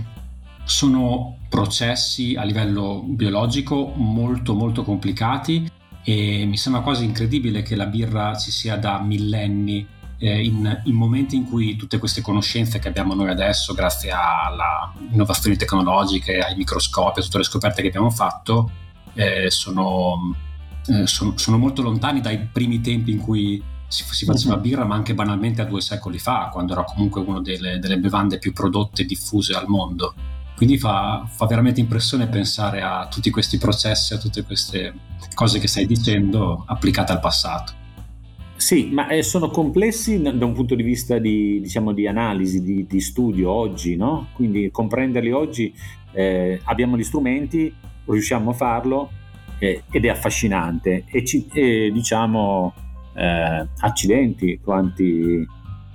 sono processi a livello biologico molto molto complicati e mi sembra quasi incredibile che la birra ci sia da millenni eh, in, in, momenti in cui tutte queste conoscenze che abbiamo noi adesso grazie alle innovazioni tecnologiche, ai microscopi, a tutte le scoperte che abbiamo fatto eh, sono eh, sono, sono, molto lontani dai primi tempi in cui si, si faceva uh-huh. birra, ma anche banalmente a due secoli fa, quando era comunque una delle, delle bevande più prodotte e diffuse al mondo. Quindi fa, fa, veramente impressione pensare a tutti questi processi, a tutte queste cose che stai dicendo applicate al passato. Sì, ma eh, sono complessi da un punto di vista di, diciamo, di analisi, di, di, studio oggi, no? Quindi comprenderli oggi eh, abbiamo gli strumenti, riusciamo a farlo, eh, ed è affascinante e, ci, e diciamo eh, accidenti quanti,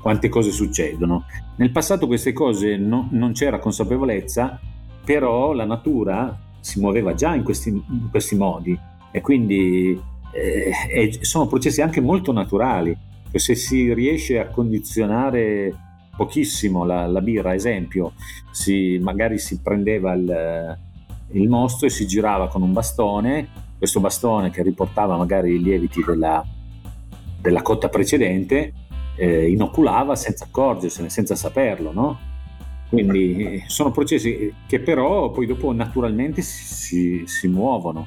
quante cose succedono. Nel passato queste cose no, non c'era consapevolezza, però la natura si muoveva già in questi, in questi modi e quindi eh, sono processi anche molto naturali. Se si riesce a condizionare pochissimo la, la birra, esempio, si, magari si prendeva il, il mostro e si girava con un bastone, questo bastone che riportava magari i lieviti della, della cotta precedente, eh, inoculava senza accorgersene, senza saperlo, no? Quindi sono processi che però poi dopo naturalmente si, si, si muovono.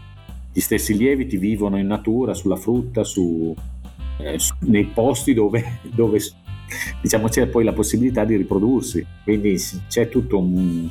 Gli stessi lieviti vivono in natura, sulla frutta, su, eh, su, nei posti dove, dove diciamo, c'è poi la possibilità di riprodursi. Quindi c'è tutto un,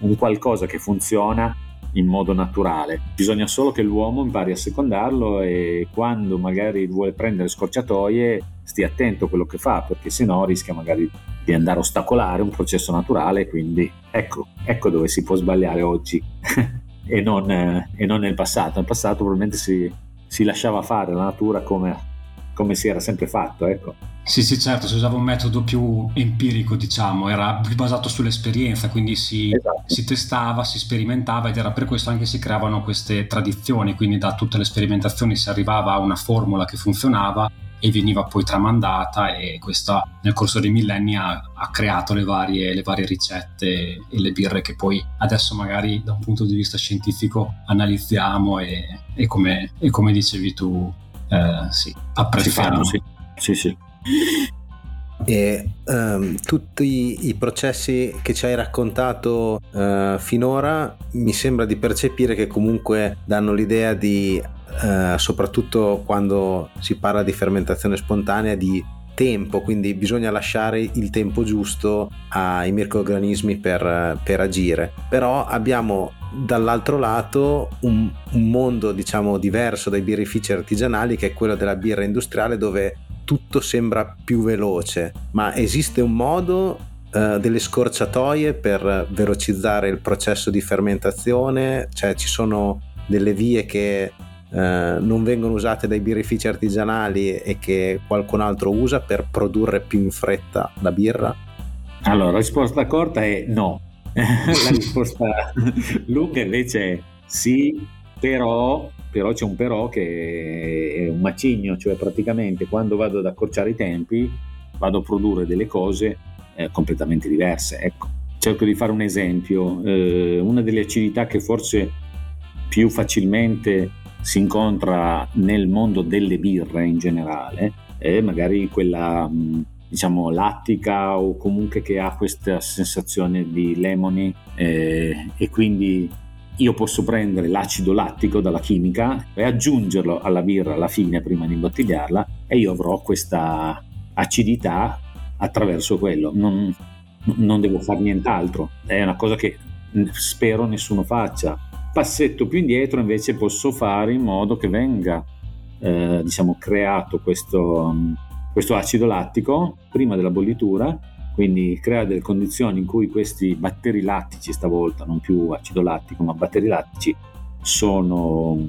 un qualcosa che funziona in modo naturale. Bisogna solo che l'uomo impari a secondarlo e quando magari vuole prendere scorciatoie stia attento a quello che fa perché sennò rischia magari di andare a ostacolare un processo naturale. Quindi ecco, ecco dove si può sbagliare oggi e, non, eh, e, non, nel passato. Nel passato probabilmente si, si lasciava fare la natura come come si era sempre fatto. Ecco. Sì, sì, certo, si usava un metodo più empirico, diciamo, era più basato sull'esperienza, quindi si, esatto. si, testava, si sperimentava ed era per questo anche si creavano queste tradizioni, quindi da tutte le sperimentazioni si arrivava a una formula che funzionava e veniva poi tramandata e questa nel corso dei millenni ha, ha creato le varie, le varie, ricette e le birre che poi adesso magari da un punto di vista scientifico analizziamo e, e, come, e come dicevi tu eh, sì, apprezziamo. Sì, sì, sì. E um, tutti i processi che ci hai raccontato uh, finora mi sembra di percepire che comunque danno l'idea di, uh, soprattutto quando si parla di fermentazione spontanea, di tempo, quindi bisogna lasciare il tempo giusto ai microorganismi per, per agire. Però abbiamo dall'altro lato un, un, mondo diciamo diverso dai birrifici artigianali che è quello della birra industriale dove tutto sembra più veloce, ma esiste un modo uh, delle scorciatoie per velocizzare il processo di fermentazione, cioè ci sono delle vie che Uh, non vengono usate dai birrifici artigianali e che qualcun altro usa per produrre più in fretta la birra? Allora, la risposta corta è no. la risposta lunga invece è sì, però, però c'è un però che è un macigno, cioè praticamente quando vado ad accorciare i tempi vado a produrre delle cose eh, completamente diverse. Ecco, cerco di fare un esempio, eh, una delle acidità che forse più facilmente si incontra nel mondo delle birre in generale è magari quella diciamo lattica o comunque che ha questa sensazione di lemoni eh, e quindi io posso prendere l'acido lattico dalla chimica e aggiungerlo alla birra alla fine prima di imbottigliarla e io avrò questa acidità attraverso quello. Non, non devo fare nient'altro. È una cosa che spero nessuno faccia passetto più indietro invece posso fare in modo che venga eh, diciamo creato questo, questo acido lattico prima della bollitura quindi crea delle condizioni in cui questi batteri lattici stavolta non più acido lattico ma batteri lattici sono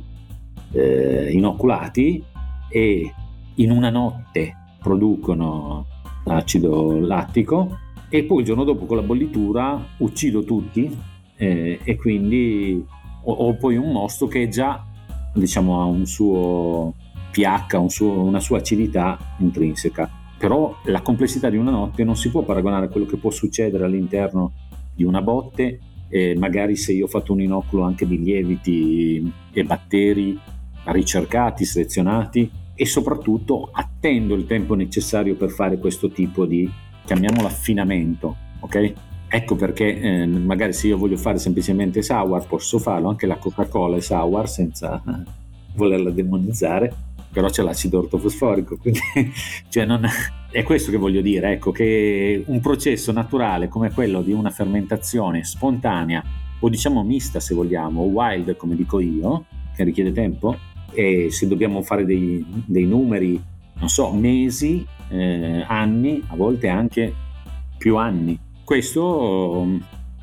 eh, inoculati e in una notte producono acido lattico e poi il giorno dopo con la bollitura uccido tutti eh, e quindi o, o poi un mostro che già diciamo, ha un suo pH, un suo, una sua acidità intrinseca. Però la complessità di una notte non si può paragonare a quello che può succedere all'interno di una botte, e magari se io ho fatto un inoculo anche di lieviti e batteri ricercati, selezionati e soprattutto attendo il tempo necessario per fare questo tipo di, chiamiamolo affinamento, ok? Ecco perché eh, magari se io voglio fare semplicemente sour posso farlo, anche la Coca-Cola è sour senza eh, volerla demonizzare, però c'è l'acido ortofosforico, quindi cioè non, è questo che voglio dire, ecco, che un processo naturale come quello di una fermentazione spontanea o diciamo mista se vogliamo, o wild come dico io, che richiede tempo, e se dobbiamo fare dei, dei numeri, non so, mesi, eh, anni, a volte anche più anni, questo mm,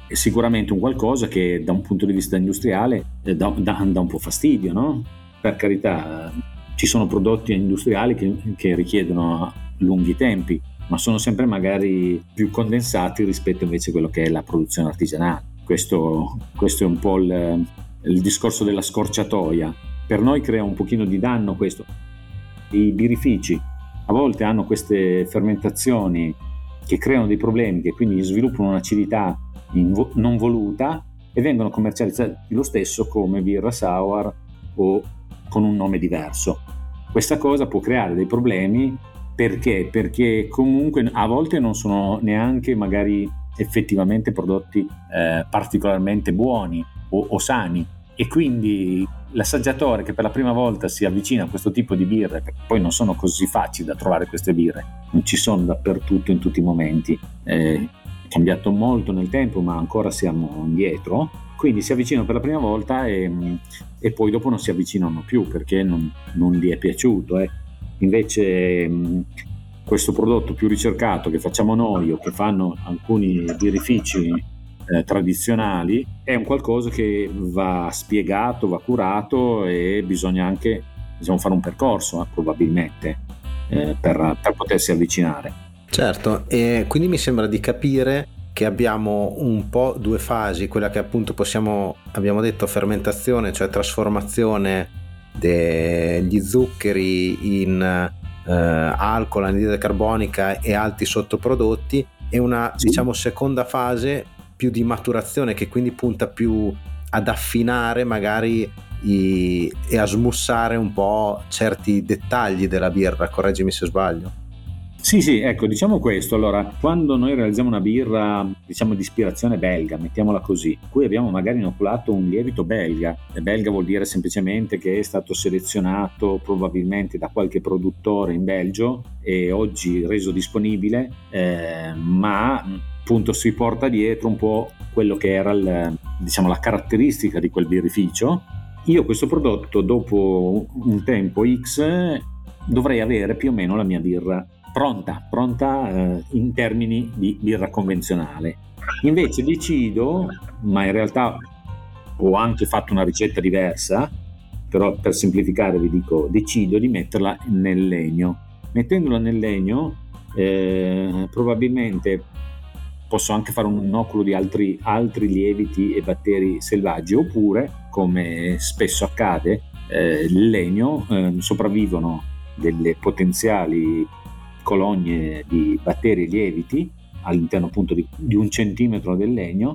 è sicuramente un qualcosa che da un punto di vista industriale eh, dà, dà, dà un po' fastidio, no? Per carità, ci sono prodotti industriali che, che richiedono lunghi tempi, ma sono sempre magari più condensati rispetto invece a quello che è la produzione artigianale. Questo, questo è un po' il, il discorso della scorciatoia. Per noi crea un pochino di danno questo. I birrifici a volte hanno queste fermentazioni che creano dei problemi, che quindi sviluppano un'acidità non voluta e vengono commercializzati lo stesso come birra sour o con un nome diverso. Questa cosa può creare dei problemi perché? Perché comunque a volte non sono neanche magari effettivamente prodotti eh, particolarmente buoni o, o sani e quindi l'assaggiatore che per la prima volta si avvicina a questo tipo di birre, perché poi non sono così facili da trovare queste birre, non ci sono dappertutto in tutti i momenti, è cambiato molto nel tempo ma ancora siamo indietro, quindi si avvicinano per la prima volta e, e poi dopo non si avvicinano più perché non, non gli è piaciuto. Eh. Invece questo prodotto più ricercato che facciamo noi o che fanno alcuni birrifici eh, tradizionali è un qualcosa che va spiegato, va curato e bisogna anche diciamo, fare un percorso eh, probabilmente eh, per, per potersi avvicinare. Certo, e quindi mi sembra di capire che abbiamo un po' due fasi, quella che appunto possiamo, abbiamo detto, fermentazione, cioè trasformazione degli zuccheri in eh, alcol, anidride carbonica e altri sottoprodotti e una sì. diciamo seconda fase più di maturazione che quindi punta più ad affinare magari i, e a smussare un po' certi dettagli della birra, correggimi se sbaglio. Sì, sì, ecco, diciamo questo. Allora, quando noi realizziamo una birra, diciamo di ispirazione belga, mettiamola così, cui abbiamo magari inoculato un lievito belga, e belga vuol dire semplicemente che è stato selezionato probabilmente da qualche produttore in Belgio e oggi reso disponibile, eh, ma appunto si porta dietro un po' quello che era il, diciamo, la caratteristica di quel birrificio. Io questo prodotto dopo un tempo X dovrei avere più o meno la mia birra pronta, pronta eh, in termini di birra convenzionale. Invece decido, ma in realtà ho anche fatto una ricetta diversa, però per semplificare vi dico, decido di metterla nel legno. Mettendola nel legno eh, probabilmente posso anche fare un inoculo di altri, altri, lieviti e batteri selvaggi oppure, come spesso accade, eh, legno eh, sopravvivono delle potenziali colonie di batteri lieviti all'interno appunto di, di un centimetro del legno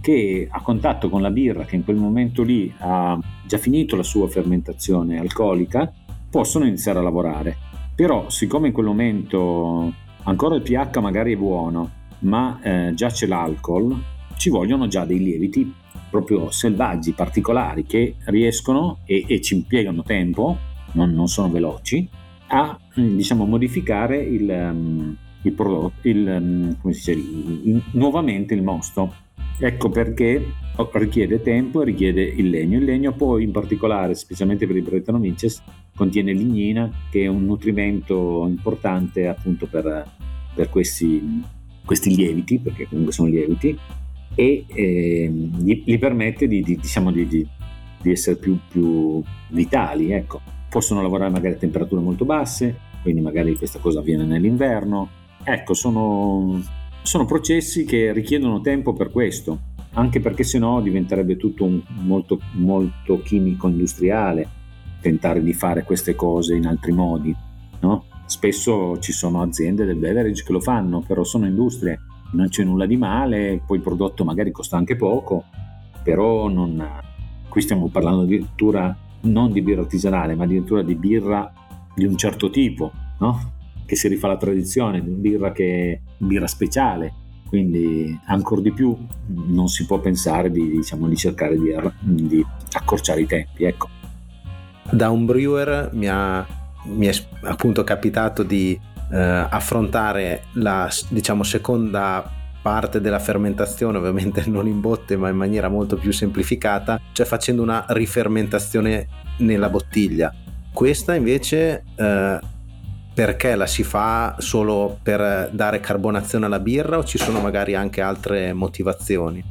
che a contatto con la birra che in quel momento lì ha già finito la sua fermentazione alcolica possono iniziare a lavorare. Però siccome in quel momento ancora il pH magari è buono, ma eh, già c'è l'alcol, ci vogliono già dei lieviti proprio selvaggi, particolari, che riescono e, e ci impiegano tempo, non, non sono veloci, a diciamo, modificare il, um, il prodotto, il, um, come si dice, il, nuovamente il mosto. Ecco perché richiede tempo e richiede il legno. Il legno poi in particolare, specialmente per i Brettanomyces, contiene lignina che è un nutrimento importante appunto per, per questi, questi, lieviti, perché comunque sono lieviti, e eh, gli, gli, permette di, di, diciamo di, di essere più, più vitali. Ecco possono lavorare magari a temperature molto basse, quindi magari questa cosa avviene nell'inverno. Ecco, sono, sono processi che richiedono tempo per questo, anche perché sennò diventerebbe tutto un, molto, molto chimico industriale tentare di fare queste cose in altri modi. No? Spesso ci sono aziende del beverage che lo fanno, però sono industrie, non c'è nulla di male, poi il prodotto magari costa anche poco, però non, qui stiamo parlando addirittura non di birra artigianale, ma addirittura di birra di un certo tipo, no? che si rifà alla tradizione, di birra che birra speciale. Quindi ancora di più non si può pensare di, diciamo, di cercare di, di, accorciare i tempi. Ecco. Da un brewer mi, ha, mi è appunto capitato di eh, affrontare la diciamo, seconda parte della fermentazione, ovviamente non in botte ma in maniera molto più semplificata, cioè facendo una rifermentazione nella bottiglia. Questa invece eh, perché la si fa solo per dare carbonazione alla birra o ci sono magari anche altre motivazioni?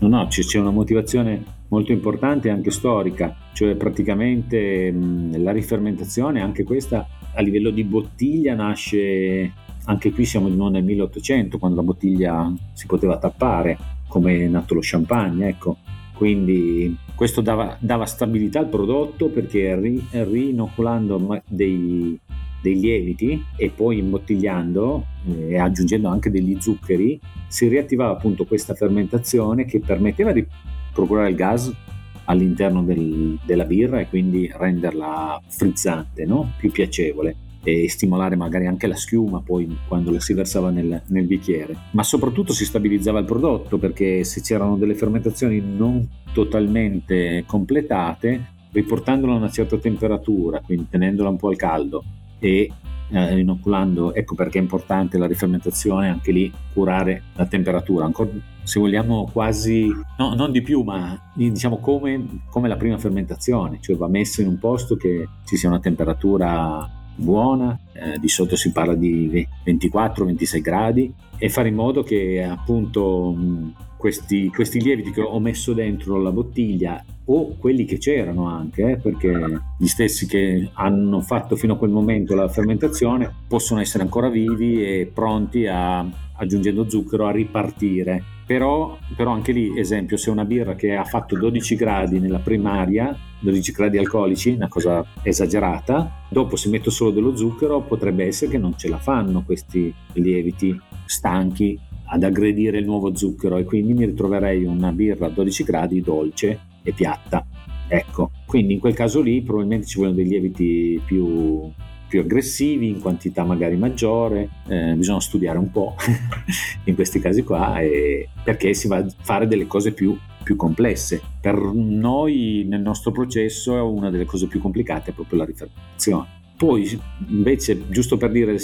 No, no, c'è una motivazione molto importante anche storica, cioè praticamente mh, la rifermentazione, anche questa a livello di bottiglia nasce anche qui siamo di nuovo nel 1800 quando la bottiglia si poteva tappare come è nato lo champagne, ecco. Quindi questo dava, dava stabilità al prodotto perché ri, rinoculando dei, dei, lieviti e poi imbottigliando eh, e aggiungendo anche degli zuccheri si riattivava appunto questa fermentazione che permetteva di procurare il gas all'interno del, della birra e quindi renderla frizzante, no? più piacevole e stimolare magari anche la schiuma poi quando la si versava nel, nel, bicchiere. Ma soprattutto si stabilizzava il prodotto perché se c'erano delle fermentazioni non totalmente completate, riportandolo a una certa temperatura, quindi tenendola un po' al caldo e eh, inoculando, ecco perché è importante la rifermentazione, anche lì curare la temperatura, ancora se vogliamo quasi, no, non di più, ma diciamo come, come la prima fermentazione, cioè va messo in un posto che ci sia una temperatura buona, eh, di sotto si parla di 24-26 gradi e fare in modo che appunto questi, questi, lieviti che ho messo dentro la bottiglia o quelli che c'erano anche, eh, perché gli stessi che hanno fatto fino a quel momento la fermentazione possono essere ancora vivi e pronti a, aggiungendo zucchero, a ripartire. Però, però, anche lì, esempio, se una birra che ha fatto 12 gradi nella primaria, 12 gradi alcolici, una cosa esagerata, dopo si mette solo dello zucchero, potrebbe essere che non ce la fanno questi lieviti stanchi ad aggredire il nuovo zucchero e quindi mi ritroverei una birra a 12 gradi dolce e piatta. Ecco, quindi in quel caso lì probabilmente ci vogliono dei lieviti più più aggressivi, in quantità magari maggiore, eh, bisogna studiare un po' in questi casi qua perché si va a fare delle cose più, più, complesse. Per noi nel nostro processo è una delle cose più complicate proprio la rifermentazione. Poi invece, giusto per dire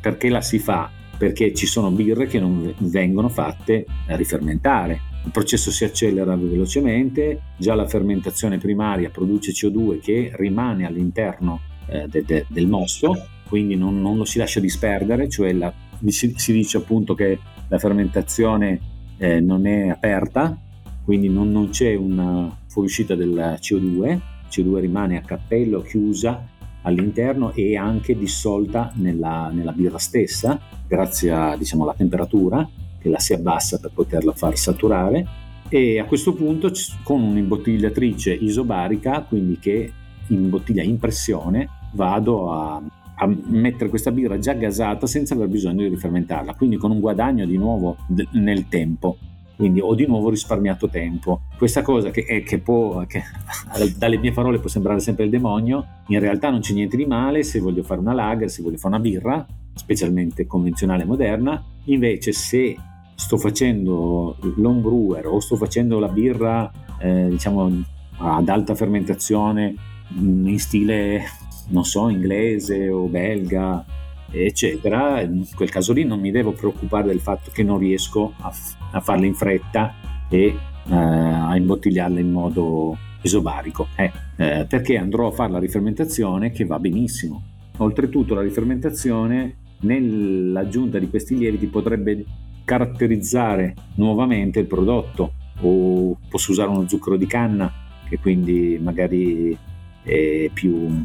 perché la si fa, perché ci sono birre che non vengono fatte a rifermentare. Il processo si accelera velocemente, già la fermentazione primaria produce CO2 che rimane all'interno eh, de, de, del mosto, quindi non, non, lo si lascia disperdere, cioè la, si, si, dice appunto che la fermentazione eh, non è aperta, quindi non, non c'è una fuoriuscita del CO2, il CO2 rimane a cappello, chiusa all'interno e anche dissolta nella, nella birra stessa, grazie a, diciamo, alla temperatura che la si abbassa per poterla far saturare e a questo punto con un'imbottigliatrice isobarica, quindi che in bottiglia in pressione vado a, a, mettere questa birra già gasata senza aver bisogno di rifermentarla, quindi con un guadagno di nuovo nel tempo. Quindi ho di nuovo risparmiato tempo. Questa cosa che, è, che, può, che dalle mie parole può sembrare sempre il demonio, in realtà non c'è niente di male se voglio fare una lager, se voglio fare una birra, specialmente convenzionale moderna. Invece se sto facendo l'home brewer o sto facendo la birra eh, diciamo ad alta fermentazione in stile, non so, inglese o belga, eccetera, in quel caso lì non mi devo preoccupare del fatto che non riesco a, f- a farle in fretta e eh, a imbottigliarle in modo isobarico, eh, eh, perché andrò a fare la rifermentazione che va benissimo. Oltretutto la rifermentazione nell'aggiunta di questi lieviti potrebbe caratterizzare nuovamente il prodotto o posso usare uno zucchero di canna che quindi magari è più,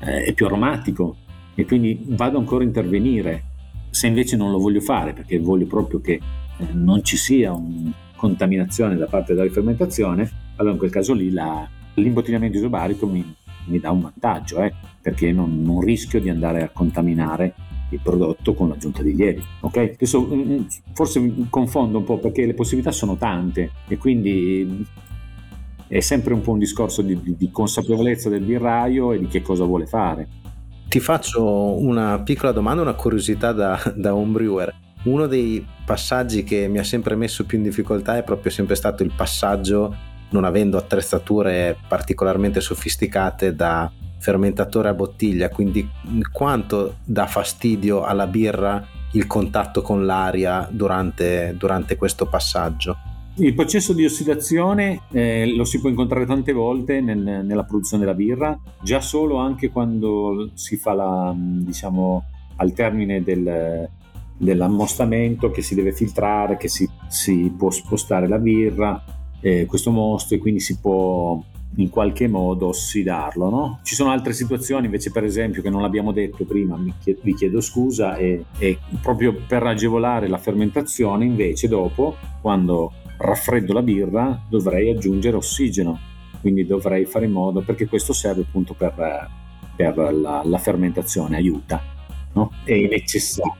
eh, è più aromatico e quindi vado ancora a intervenire. Se invece non lo voglio fare perché voglio proprio che eh, non ci sia una contaminazione da parte della rifermentazione, allora in quel caso lì la, l'imbottigliamento isobarico mi, mi, dà un vantaggio, eh, perché non, non, rischio di andare a contaminare il prodotto con l'aggiunta di lieviti. Okay? Adesso mm, mm, forse confondo un po' perché le possibilità sono tante e quindi è sempre un po' un discorso di, di consapevolezza del birraio e di che cosa vuole fare. Ti faccio una piccola domanda, una curiosità da, da homebrewer. Uno dei passaggi che mi ha sempre messo più in difficoltà è proprio sempre stato il passaggio, non avendo attrezzature particolarmente sofisticate da fermentatore a bottiglia, quindi quanto dà fastidio alla birra il contatto con l'aria durante, durante questo passaggio? Il processo di ossidazione eh, lo si può incontrare tante volte nel, nella produzione della birra, già solo anche quando si fa la, diciamo, al termine del, dell'ammostamento che si deve filtrare, che si, si può spostare la birra, eh, questo mosto e quindi si può in qualche modo ossidarlo. No? Ci sono altre situazioni invece per esempio che non l'abbiamo detto prima, chiedo, vi chiedo scusa, e, e proprio per agevolare la fermentazione invece dopo quando raffreddo la birra dovrei aggiungere ossigeno, quindi dovrei fare in modo perché questo serve appunto per, per la, la, fermentazione, aiuta, no? è necessario.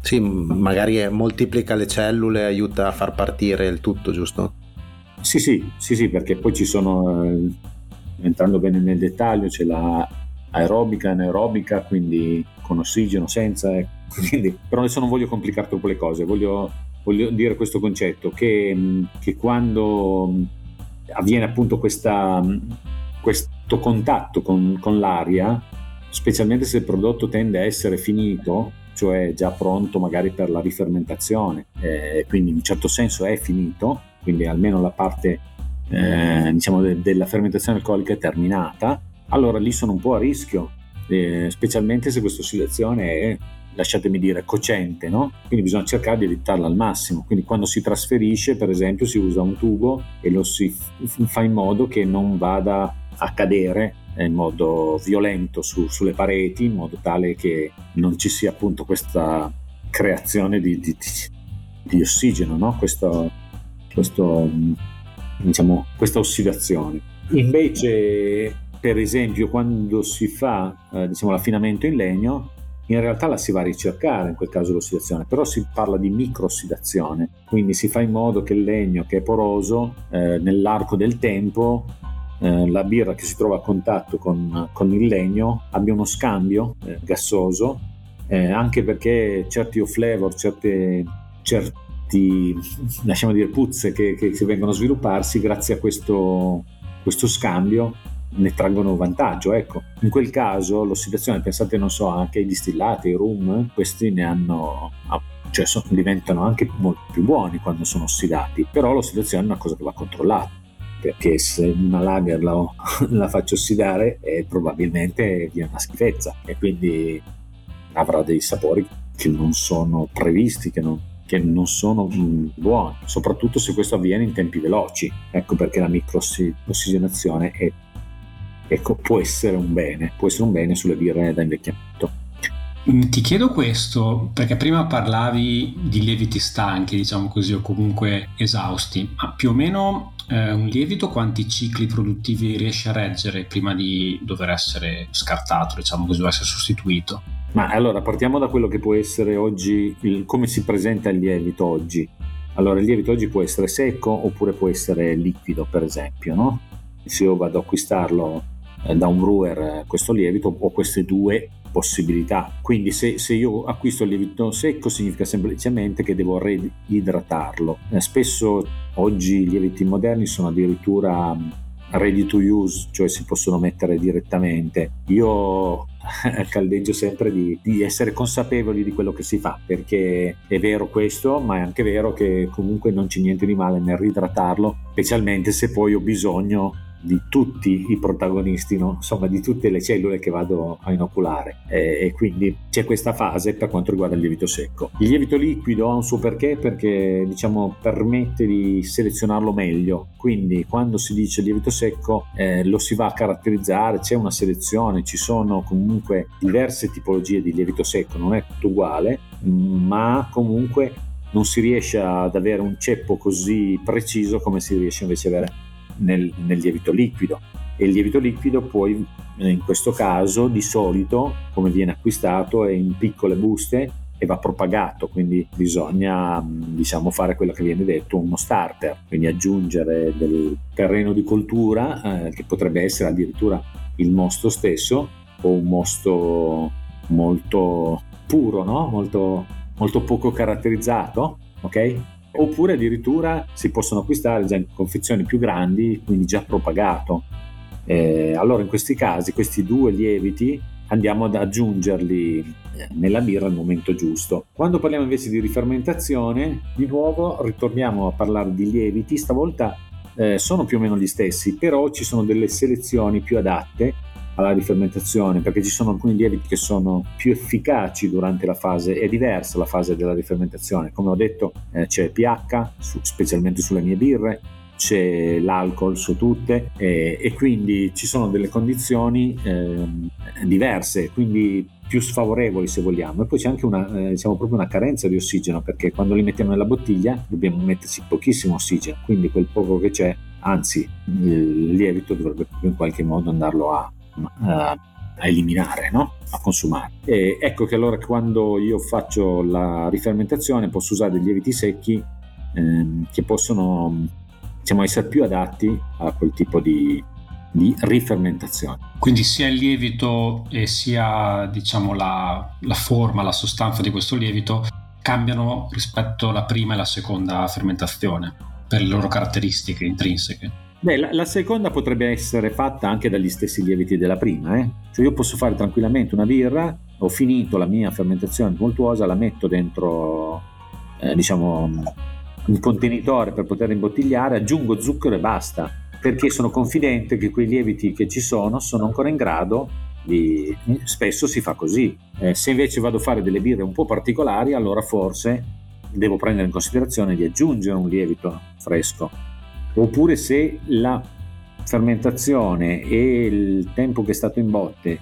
Sì, magari moltiplica le cellule, aiuta a far partire il tutto, giusto? Sì, sì, sì, sì perché poi ci sono, eh, entrando bene nel dettaglio, c'è la aerobica, anaerobica, quindi con ossigeno, senza, eh, quindi, però adesso non voglio complicare troppo le cose, voglio, voglio dire questo concetto, che, che quando avviene appunto questa, questo contatto con, con l'aria, specialmente se il prodotto tende a essere finito, cioè già pronto magari per la rifermentazione, eh, quindi in un certo senso è finito, quindi almeno la parte eh, diciamo de- della fermentazione alcolica è terminata, allora lì sono un po' a rischio, eh, specialmente se questa ossidazione è, lasciatemi dire, cocente, no? quindi bisogna cercare di evitarla al massimo, quindi quando si trasferisce per esempio si usa un tubo e lo si fa in modo che non vada a cadere in modo violento su, sulle pareti, in modo tale che non ci sia appunto questa creazione di, di, di ossigeno, no? questo, questo, diciamo, questa ossidazione. Invece, per esempio, quando si fa eh, diciamo, l'affinamento in legno, in realtà la si va a ricercare in quel caso l'ossidazione, però si parla di microossidazione, quindi si fa in modo che il legno che è poroso eh, nell'arco del tempo eh, la birra che si trova a contatto con, con il legno abbia uno scambio eh, gassoso, eh, anche perché certi off-flavor, certe, certi, lasciamo dire, puzze che, che, che vengono a svilupparsi grazie a questo, questo scambio ne traggono vantaggio. Ecco, in quel caso l'ossidazione, pensate, non so, anche ai distillati, ai rum, questi ne hanno, cioè sono, diventano anche molto più buoni quando sono ossidati, però l'ossidazione è una cosa che va controllata perché se una lager la, la faccio ossidare eh, probabilmente viene una schifezza e quindi avrà dei sapori che non sono previsti, che non, che non sono mm, buoni, soprattutto se questo avviene in tempi veloci. Ecco perché la microossigenazione è, ecco, può essere un bene, può essere un bene sulle birre da invecchiamento. Mm, ti chiedo questo perché prima parlavi di lieviti stanchi, diciamo così, o comunque esausti, ma più o meno eh, un lievito quanti cicli produttivi riesce a reggere prima di dover essere scartato, diciamo così, o essere sostituito? Ma allora partiamo da quello che può essere oggi, il, come si presenta il lievito oggi. Allora, il lievito oggi può essere secco oppure può essere liquido, per esempio, no? Se io vado ad acquistarlo da un brewer eh, questo lievito ho queste due possibilità. Quindi se, se, io acquisto il lievito secco significa semplicemente che devo reidratarlo. Eh, spesso oggi i lieviti moderni sono addirittura mm, ready to use, cioè si possono mettere direttamente. Io caldeggio sempre di, di, essere consapevoli di quello che si fa, perché è vero questo, ma è anche vero che comunque non c'è niente di male nel ridratarlo, specialmente se poi ho bisogno di tutti i protagonisti, no? insomma di tutte le cellule che vado a inoculare e, e, quindi c'è questa fase per quanto riguarda il lievito secco. Il lievito liquido ha un suo perché perché diciamo permette di selezionarlo meglio, quindi quando si dice lievito secco eh, lo si va a caratterizzare, c'è una selezione, ci sono comunque diverse tipologie di lievito secco, non è tutto uguale, ma comunque non si riesce ad avere un ceppo così preciso come si riesce invece ad avere nel, nel lievito liquido e il lievito liquido poi in questo caso di solito come viene acquistato è in piccole buste e va propagato, quindi bisogna diciamo, fare quello che viene detto uno starter, quindi aggiungere del terreno di coltura eh, che potrebbe essere addirittura il mosto stesso o un mosto molto puro, no? molto, molto poco caratterizzato, ok? Oppure addirittura si possono acquistare già in confezioni più grandi, quindi già propagato. Eh, allora in questi casi questi due lieviti andiamo ad aggiungerli eh, nella birra al momento giusto. Quando parliamo invece di rifermentazione, di nuovo ritorniamo a parlare di lieviti, stavolta eh, sono più o meno gli stessi, però ci sono delle selezioni più adatte alla rifermentazione, perché ci sono alcuni lieviti che sono più efficaci durante la fase, è diversa la fase della rifermentazione, come ho detto eh, c'è pH, su, specialmente sulle mie birre, c'è l'alcol su tutte eh, e quindi ci sono delle condizioni eh, diverse, quindi più sfavorevoli se vogliamo. E poi c'è anche una, eh, diciamo proprio una carenza di ossigeno perché quando li mettiamo nella bottiglia dobbiamo metterci pochissimo ossigeno, quindi quel poco che c'è, anzi il lievito dovrebbe in qualche modo andarlo a, a, a eliminare, no? a consumare. E ecco che allora quando io faccio la rifermentazione posso usare dei lieviti secchi ehm, che possono diciamo, essere più adatti a quel tipo di, di rifermentazione. Quindi sia il lievito e sia diciamo, la, la, forma, la sostanza di questo lievito cambiano rispetto alla prima e alla seconda fermentazione per le loro caratteristiche intrinseche. Beh, la, la, seconda potrebbe essere fatta anche dagli stessi lieviti della prima. Eh? Cioè io posso fare tranquillamente una birra, ho finito la mia fermentazione tumultuosa, la metto dentro, eh, diciamo, un contenitore per poter imbottigliare, aggiungo zucchero e basta, perché sono confidente che quei lieviti che ci sono sono ancora in grado di... Spesso si fa così. Eh, se invece vado a fare delle birre un po' particolari, allora forse devo prendere in considerazione di aggiungere un lievito fresco. Oppure se la fermentazione e il tempo che è stato in botte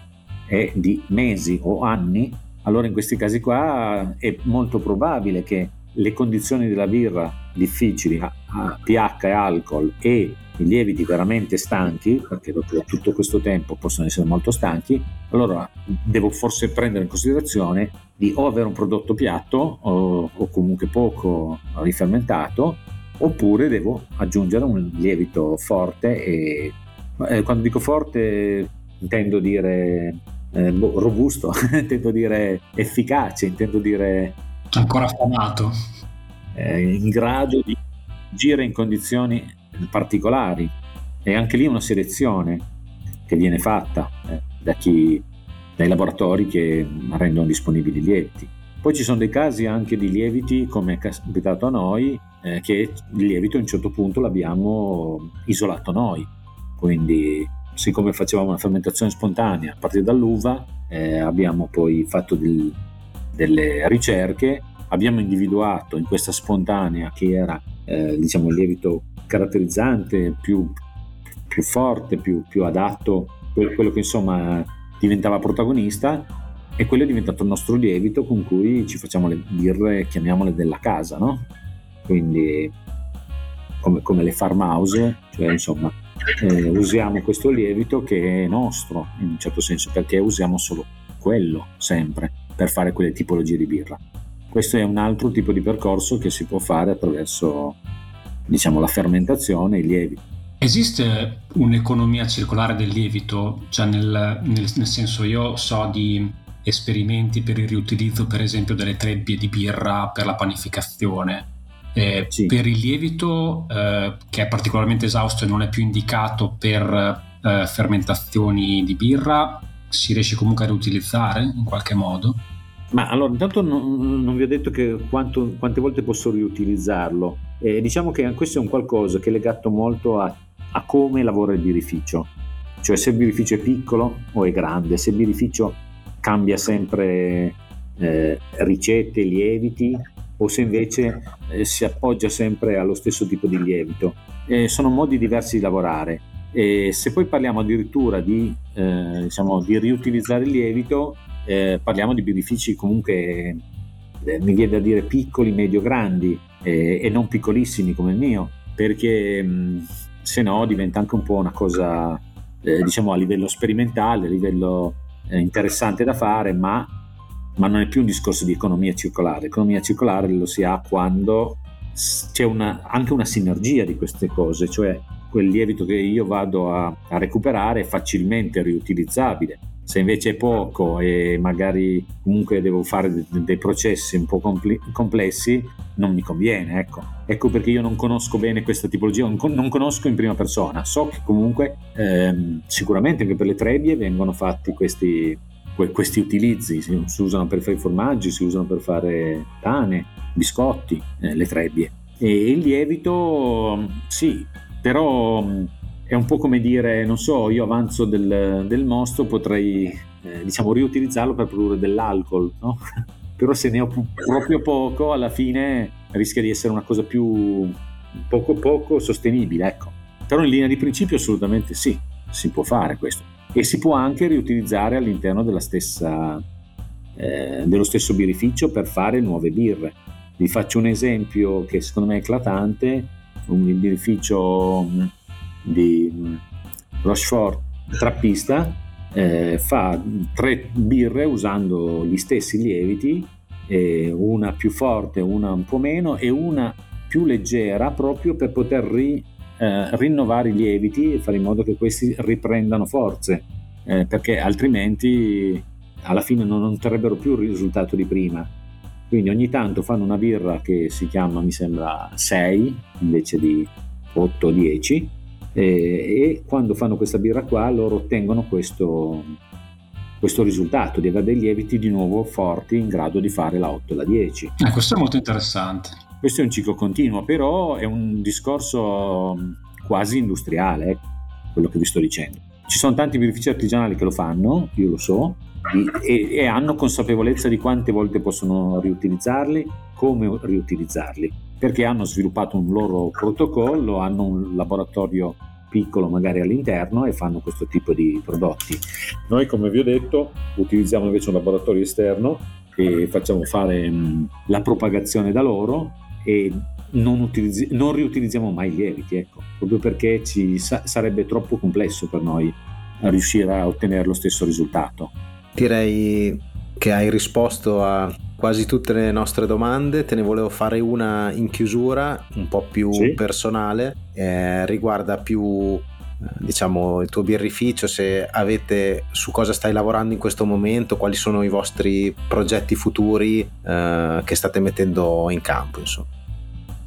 è di mesi o anni, allora in questi casi qua è molto probabile che le condizioni della birra difficili, pH e alcol e i lieviti veramente stanchi, perché dopo tutto questo tempo possono essere molto stanchi, allora devo forse prendere in considerazione di o avere un prodotto piatto o, o comunque poco rifermentato, oppure devo aggiungere un lievito forte e eh, quando dico forte intendo dire eh, boh, robusto, intendo dire efficace, intendo dire ancora affamato, eh, in grado di agire in condizioni particolari. E anche lì una selezione che viene fatta eh, da chi, dai laboratori che rendono disponibili i lieviti. Poi ci sono dei casi anche di lieviti, come è capitato a noi, eh, che il lievito a un certo punto l'abbiamo isolato noi. Quindi, siccome facevamo una fermentazione spontanea a partire dall'uva, eh, abbiamo poi fatto del, delle ricerche, abbiamo individuato in questa spontanea che era eh, diciamo il lievito caratterizzante più, più forte, più, più adatto, quello che insomma diventava protagonista e quello è diventato il nostro lievito con cui ci facciamo le birre, chiamiamole della casa, no? Quindi come, come le farmhouse, cioè insomma eh, usiamo questo lievito che è nostro in un certo senso perché usiamo solo quello sempre per fare quelle tipologie di birra. Questo è un altro tipo di percorso che si può fare attraverso diciamo, la fermentazione e i lieviti. Esiste un'economia circolare del lievito? Cioè nel, nel, nel, senso io so di esperimenti per il riutilizzo per esempio delle trebbie di birra per la panificazione. Eh, sì. Per il lievito eh, che è particolarmente esausto e non è più indicato per eh, fermentazioni di birra, si riesce comunque a riutilizzare in qualche modo? Ma allora, intanto non, non vi ho detto quanto, quante volte posso riutilizzarlo. Diciamo che questo è un qualcosa che è legato molto a, a come lavora il birrificio. Cioè se il birrificio è piccolo o è grande, se il birrificio cambia sempre eh, ricette, lieviti, o se invece eh, si appoggia sempre allo stesso tipo di lievito. Eh, sono modi diversi di lavorare. E se poi parliamo addirittura di, eh, diciamo, di riutilizzare il lievito, eh, parliamo di birrifici comunque, eh, mi viene da dire piccoli, medio-grandi e non piccolissimi come il mio, perché mh, se no diventa anche un po' una cosa, eh, diciamo, a livello sperimentale, a livello interessante da fare, ma, ma, non è più un discorso di economia circolare. L'economia circolare lo si ha quando c'è una, anche una sinergia di queste cose, cioè quel lievito che io vado a, a recuperare è facilmente riutilizzabile se invece è poco e magari comunque devo fare de- dei processi un po' compl- complessi, non mi conviene. Ecco. ecco perché io non conosco bene questa tipologia, non, non conosco in prima persona. So che comunque ehm, sicuramente anche per le trebbie vengono fatti questi, que- questi utilizzi, si-, usano per fare i formaggi, si usano per fare pane, biscotti, eh, le trebbie. E il lievito, sì, però è un po' come dire, non so, io avanzo del, del mosto, potrei eh, diciamo riutilizzarlo per produrre dell'alcol, no? però se ne ho proprio poco, alla fine rischia di essere una cosa più poco poco sostenibile, ecco. Però in linea di principio assolutamente sì, si può fare questo. E si può anche riutilizzare all'interno stessa, eh, dello stesso birrificio per fare nuove birre. Vi faccio un esempio che secondo me è eclatante, un birrificio mm, di mm, Rochefort trappista eh, fa tre birre usando gli stessi lieviti, eh, una più forte, una un po' meno e una più leggera proprio per poter ri, eh, rinnovare i lieviti e fare in modo che questi riprendano forze, eh, perché altrimenti alla fine non otterrebbero più il risultato di prima. Quindi ogni tanto fanno una birra che si chiama, mi sembra, 6 invece di 8 o 10 e, e quando fanno questa birra qua loro ottengono questo, questo risultato di avere dei lieviti di nuovo forti in grado di fare la 8 e la 10. Eh, questo è molto interessante. Questo è un ciclo continuo, però è un discorso quasi industriale, eh, quello che vi sto dicendo. Ci sono tanti birrifici artigianali che lo fanno, io lo so, e, e, hanno consapevolezza di quante volte possono riutilizzarli, come riutilizzarli, perché hanno sviluppato un loro protocollo, hanno un laboratorio piccolo magari all'interno e fanno questo tipo di prodotti. Noi come vi ho detto utilizziamo invece un laboratorio esterno e facciamo fare mh, la propagazione da loro e non, utilizzi- non riutilizziamo mai i lieviti, ecco, proprio perché ci sa- sarebbe troppo complesso per noi riuscire a ottenere lo stesso risultato. Direi che hai risposto a quasi tutte le nostre domande, te ne volevo fare una in chiusura, un po' più sì. personale, eh, riguarda più diciamo il tuo birrificio, se avete su cosa stai lavorando in questo momento, quali sono i vostri progetti futuri eh, che state mettendo in campo, insomma.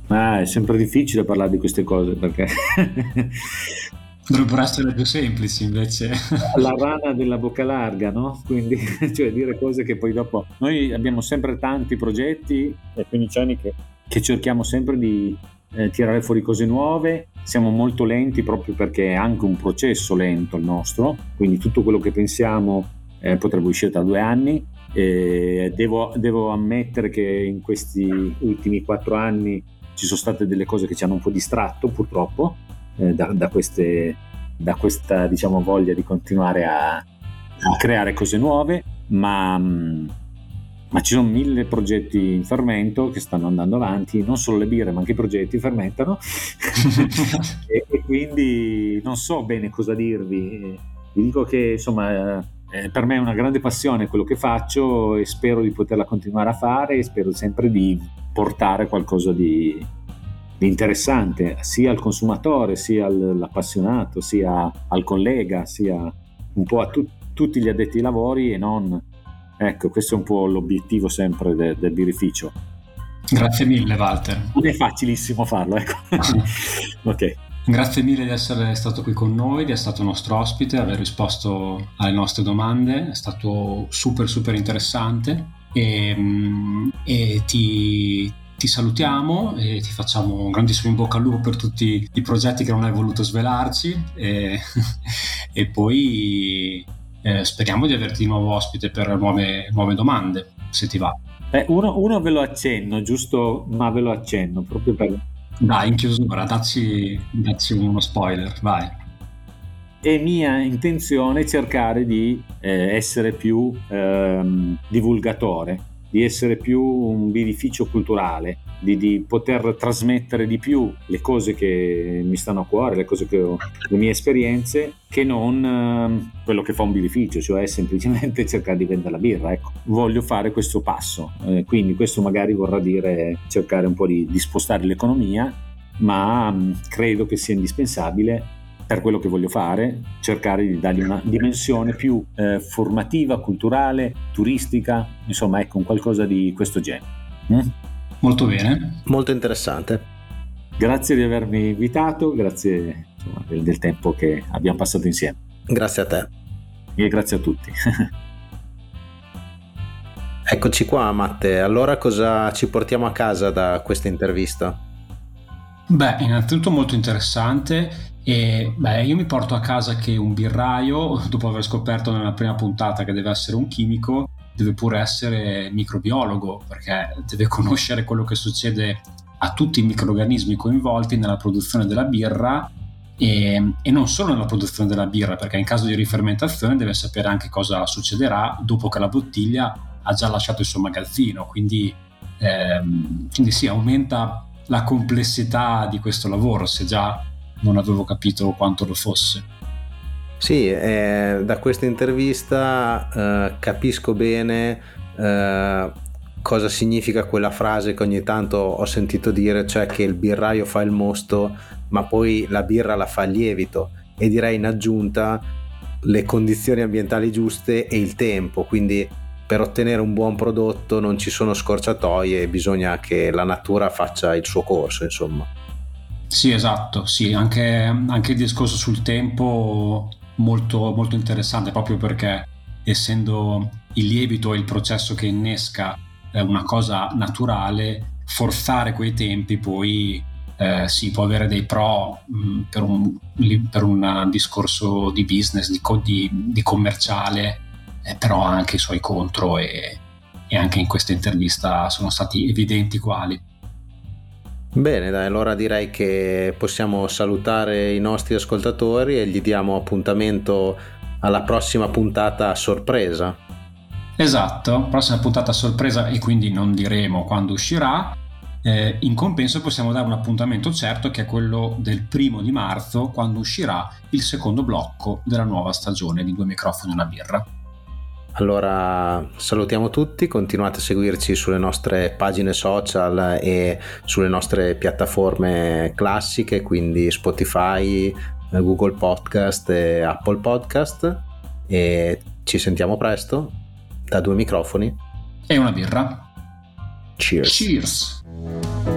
Ah, è sempre difficile parlare di queste cose perché Dovrebbero essere più semplici invece. La rana della bocca larga, no? Quindi, cioè dire cose che poi dopo... Noi abbiamo sempre tanti progetti, è 15 anni che, che cerchiamo sempre di eh, tirare fuori cose nuove, siamo molto lenti proprio perché è anche un processo lento il nostro, quindi tutto quello che pensiamo eh, potrebbe uscire tra due anni. Devo, devo ammettere che in questi ultimi quattro anni ci sono state delle cose che ci hanno un po' distratto purtroppo, eh, da, da, queste, da, questa diciamo, voglia di continuare a, a creare cose nuove, ma, mm, ma, ci sono mille progetti in fermento che stanno andando avanti, non solo le birre, ma anche i progetti fermentano e, e, quindi non so bene cosa dirvi. Vi dico che insomma eh, per me è una grande passione quello che faccio e spero di poterla continuare a fare e spero sempre di portare qualcosa di, interessante sia al consumatore, sia all'appassionato, sia al collega, sia un po' a tu- tutti gli addetti ai lavori e non... Ecco, questo è un po' l'obiettivo sempre de- del birrificio. Grazie mille Walter. Non è facilissimo farlo, ecco. ok. Grazie mille di essere stato qui con noi, di essere stato nostro ospite, aver risposto alle nostre domande, è stato super super interessante e, mm, e ti, ti salutiamo e ti facciamo un grandissimo in bocca al lupo per tutti i progetti che non hai voluto svelarci e, e poi eh, speriamo di averti di nuovo ospite per nuove, nuove domande, se ti va. Eh, uno, uno, ve lo accenno, giusto, ma ve lo accenno proprio per... Dai, in chiusura, dacci, dacci uno spoiler, vai. È mia intenzione cercare di eh, essere più ehm, divulgatore di essere più un beneficio culturale, di, di, poter trasmettere di più le cose che mi stanno a cuore, le, ho, le mie esperienze, che non eh, quello che fa un beneficio, cioè semplicemente cercare di vendere la birra. Ecco, voglio fare questo passo, eh, quindi questo magari vorrà dire cercare un po' di, di spostare l'economia, ma mh, mm, credo che sia indispensabile per quello che voglio fare, cercare di dargli una dimensione più eh, formativa, culturale, turistica, insomma, ecco, un qualcosa di questo genere. Mm? Molto bene. Molto interessante. Grazie di avermi invitato, grazie insomma, del, del tempo che abbiamo passato insieme. Grazie a te. E grazie a tutti. Eccoci qua, Matte. Allora cosa ci portiamo a casa da questa intervista? Beh, innanzitutto molto interessante e beh, io mi porto a casa che un birraio, dopo aver scoperto nella prima puntata che deve essere un chimico, deve pure essere microbiologo, perché deve conoscere quello che succede a tutti i microrganismi coinvolti nella produzione della birra e, e, non solo nella produzione della birra, perché in caso di rifermentazione deve sapere anche cosa succederà dopo che la bottiglia ha già lasciato il suo magazzino, quindi, ehm, quindi sì, aumenta la complessità di questo lavoro, se già non avevo capito quanto lo fosse. Sì, eh, da questa intervista eh, capisco bene eh, cosa significa quella frase che ogni tanto ho sentito dire, cioè che il birraio fa il mosto, ma poi la birra la fa il lievito. E direi in aggiunta le condizioni ambientali giuste e il tempo, quindi per ottenere un buon prodotto non ci sono scorciatoie, bisogna che la natura faccia il suo corso, insomma. Sì, esatto, sì, anche, anche il discorso sul tempo molto, molto interessante proprio perché essendo il lievito e il processo che innesca eh, una cosa naturale, forzare quei tempi poi eh, si può avere dei pro mh, mm, per, un, per, un, discorso di business, di, di, di commerciale, eh, però ha anche i suoi contro e, e anche in questa intervista sono stati evidenti quali. Bene, dai, allora direi che possiamo salutare i nostri ascoltatori e gli diamo appuntamento alla prossima puntata a sorpresa. Esatto, prossima puntata a sorpresa e quindi non diremo quando uscirà. Eh, in compenso possiamo dare un appuntamento certo che è quello del primo di marzo quando uscirà il secondo blocco della nuova stagione di Due microfoni e una birra. Allora salutiamo tutti, continuate a seguirci sulle nostre pagine social e sulle nostre piattaforme classiche, quindi Spotify, Google Podcast e Apple Podcast e ci sentiamo presto da due microfoni e una birra. Cheers. Cheers.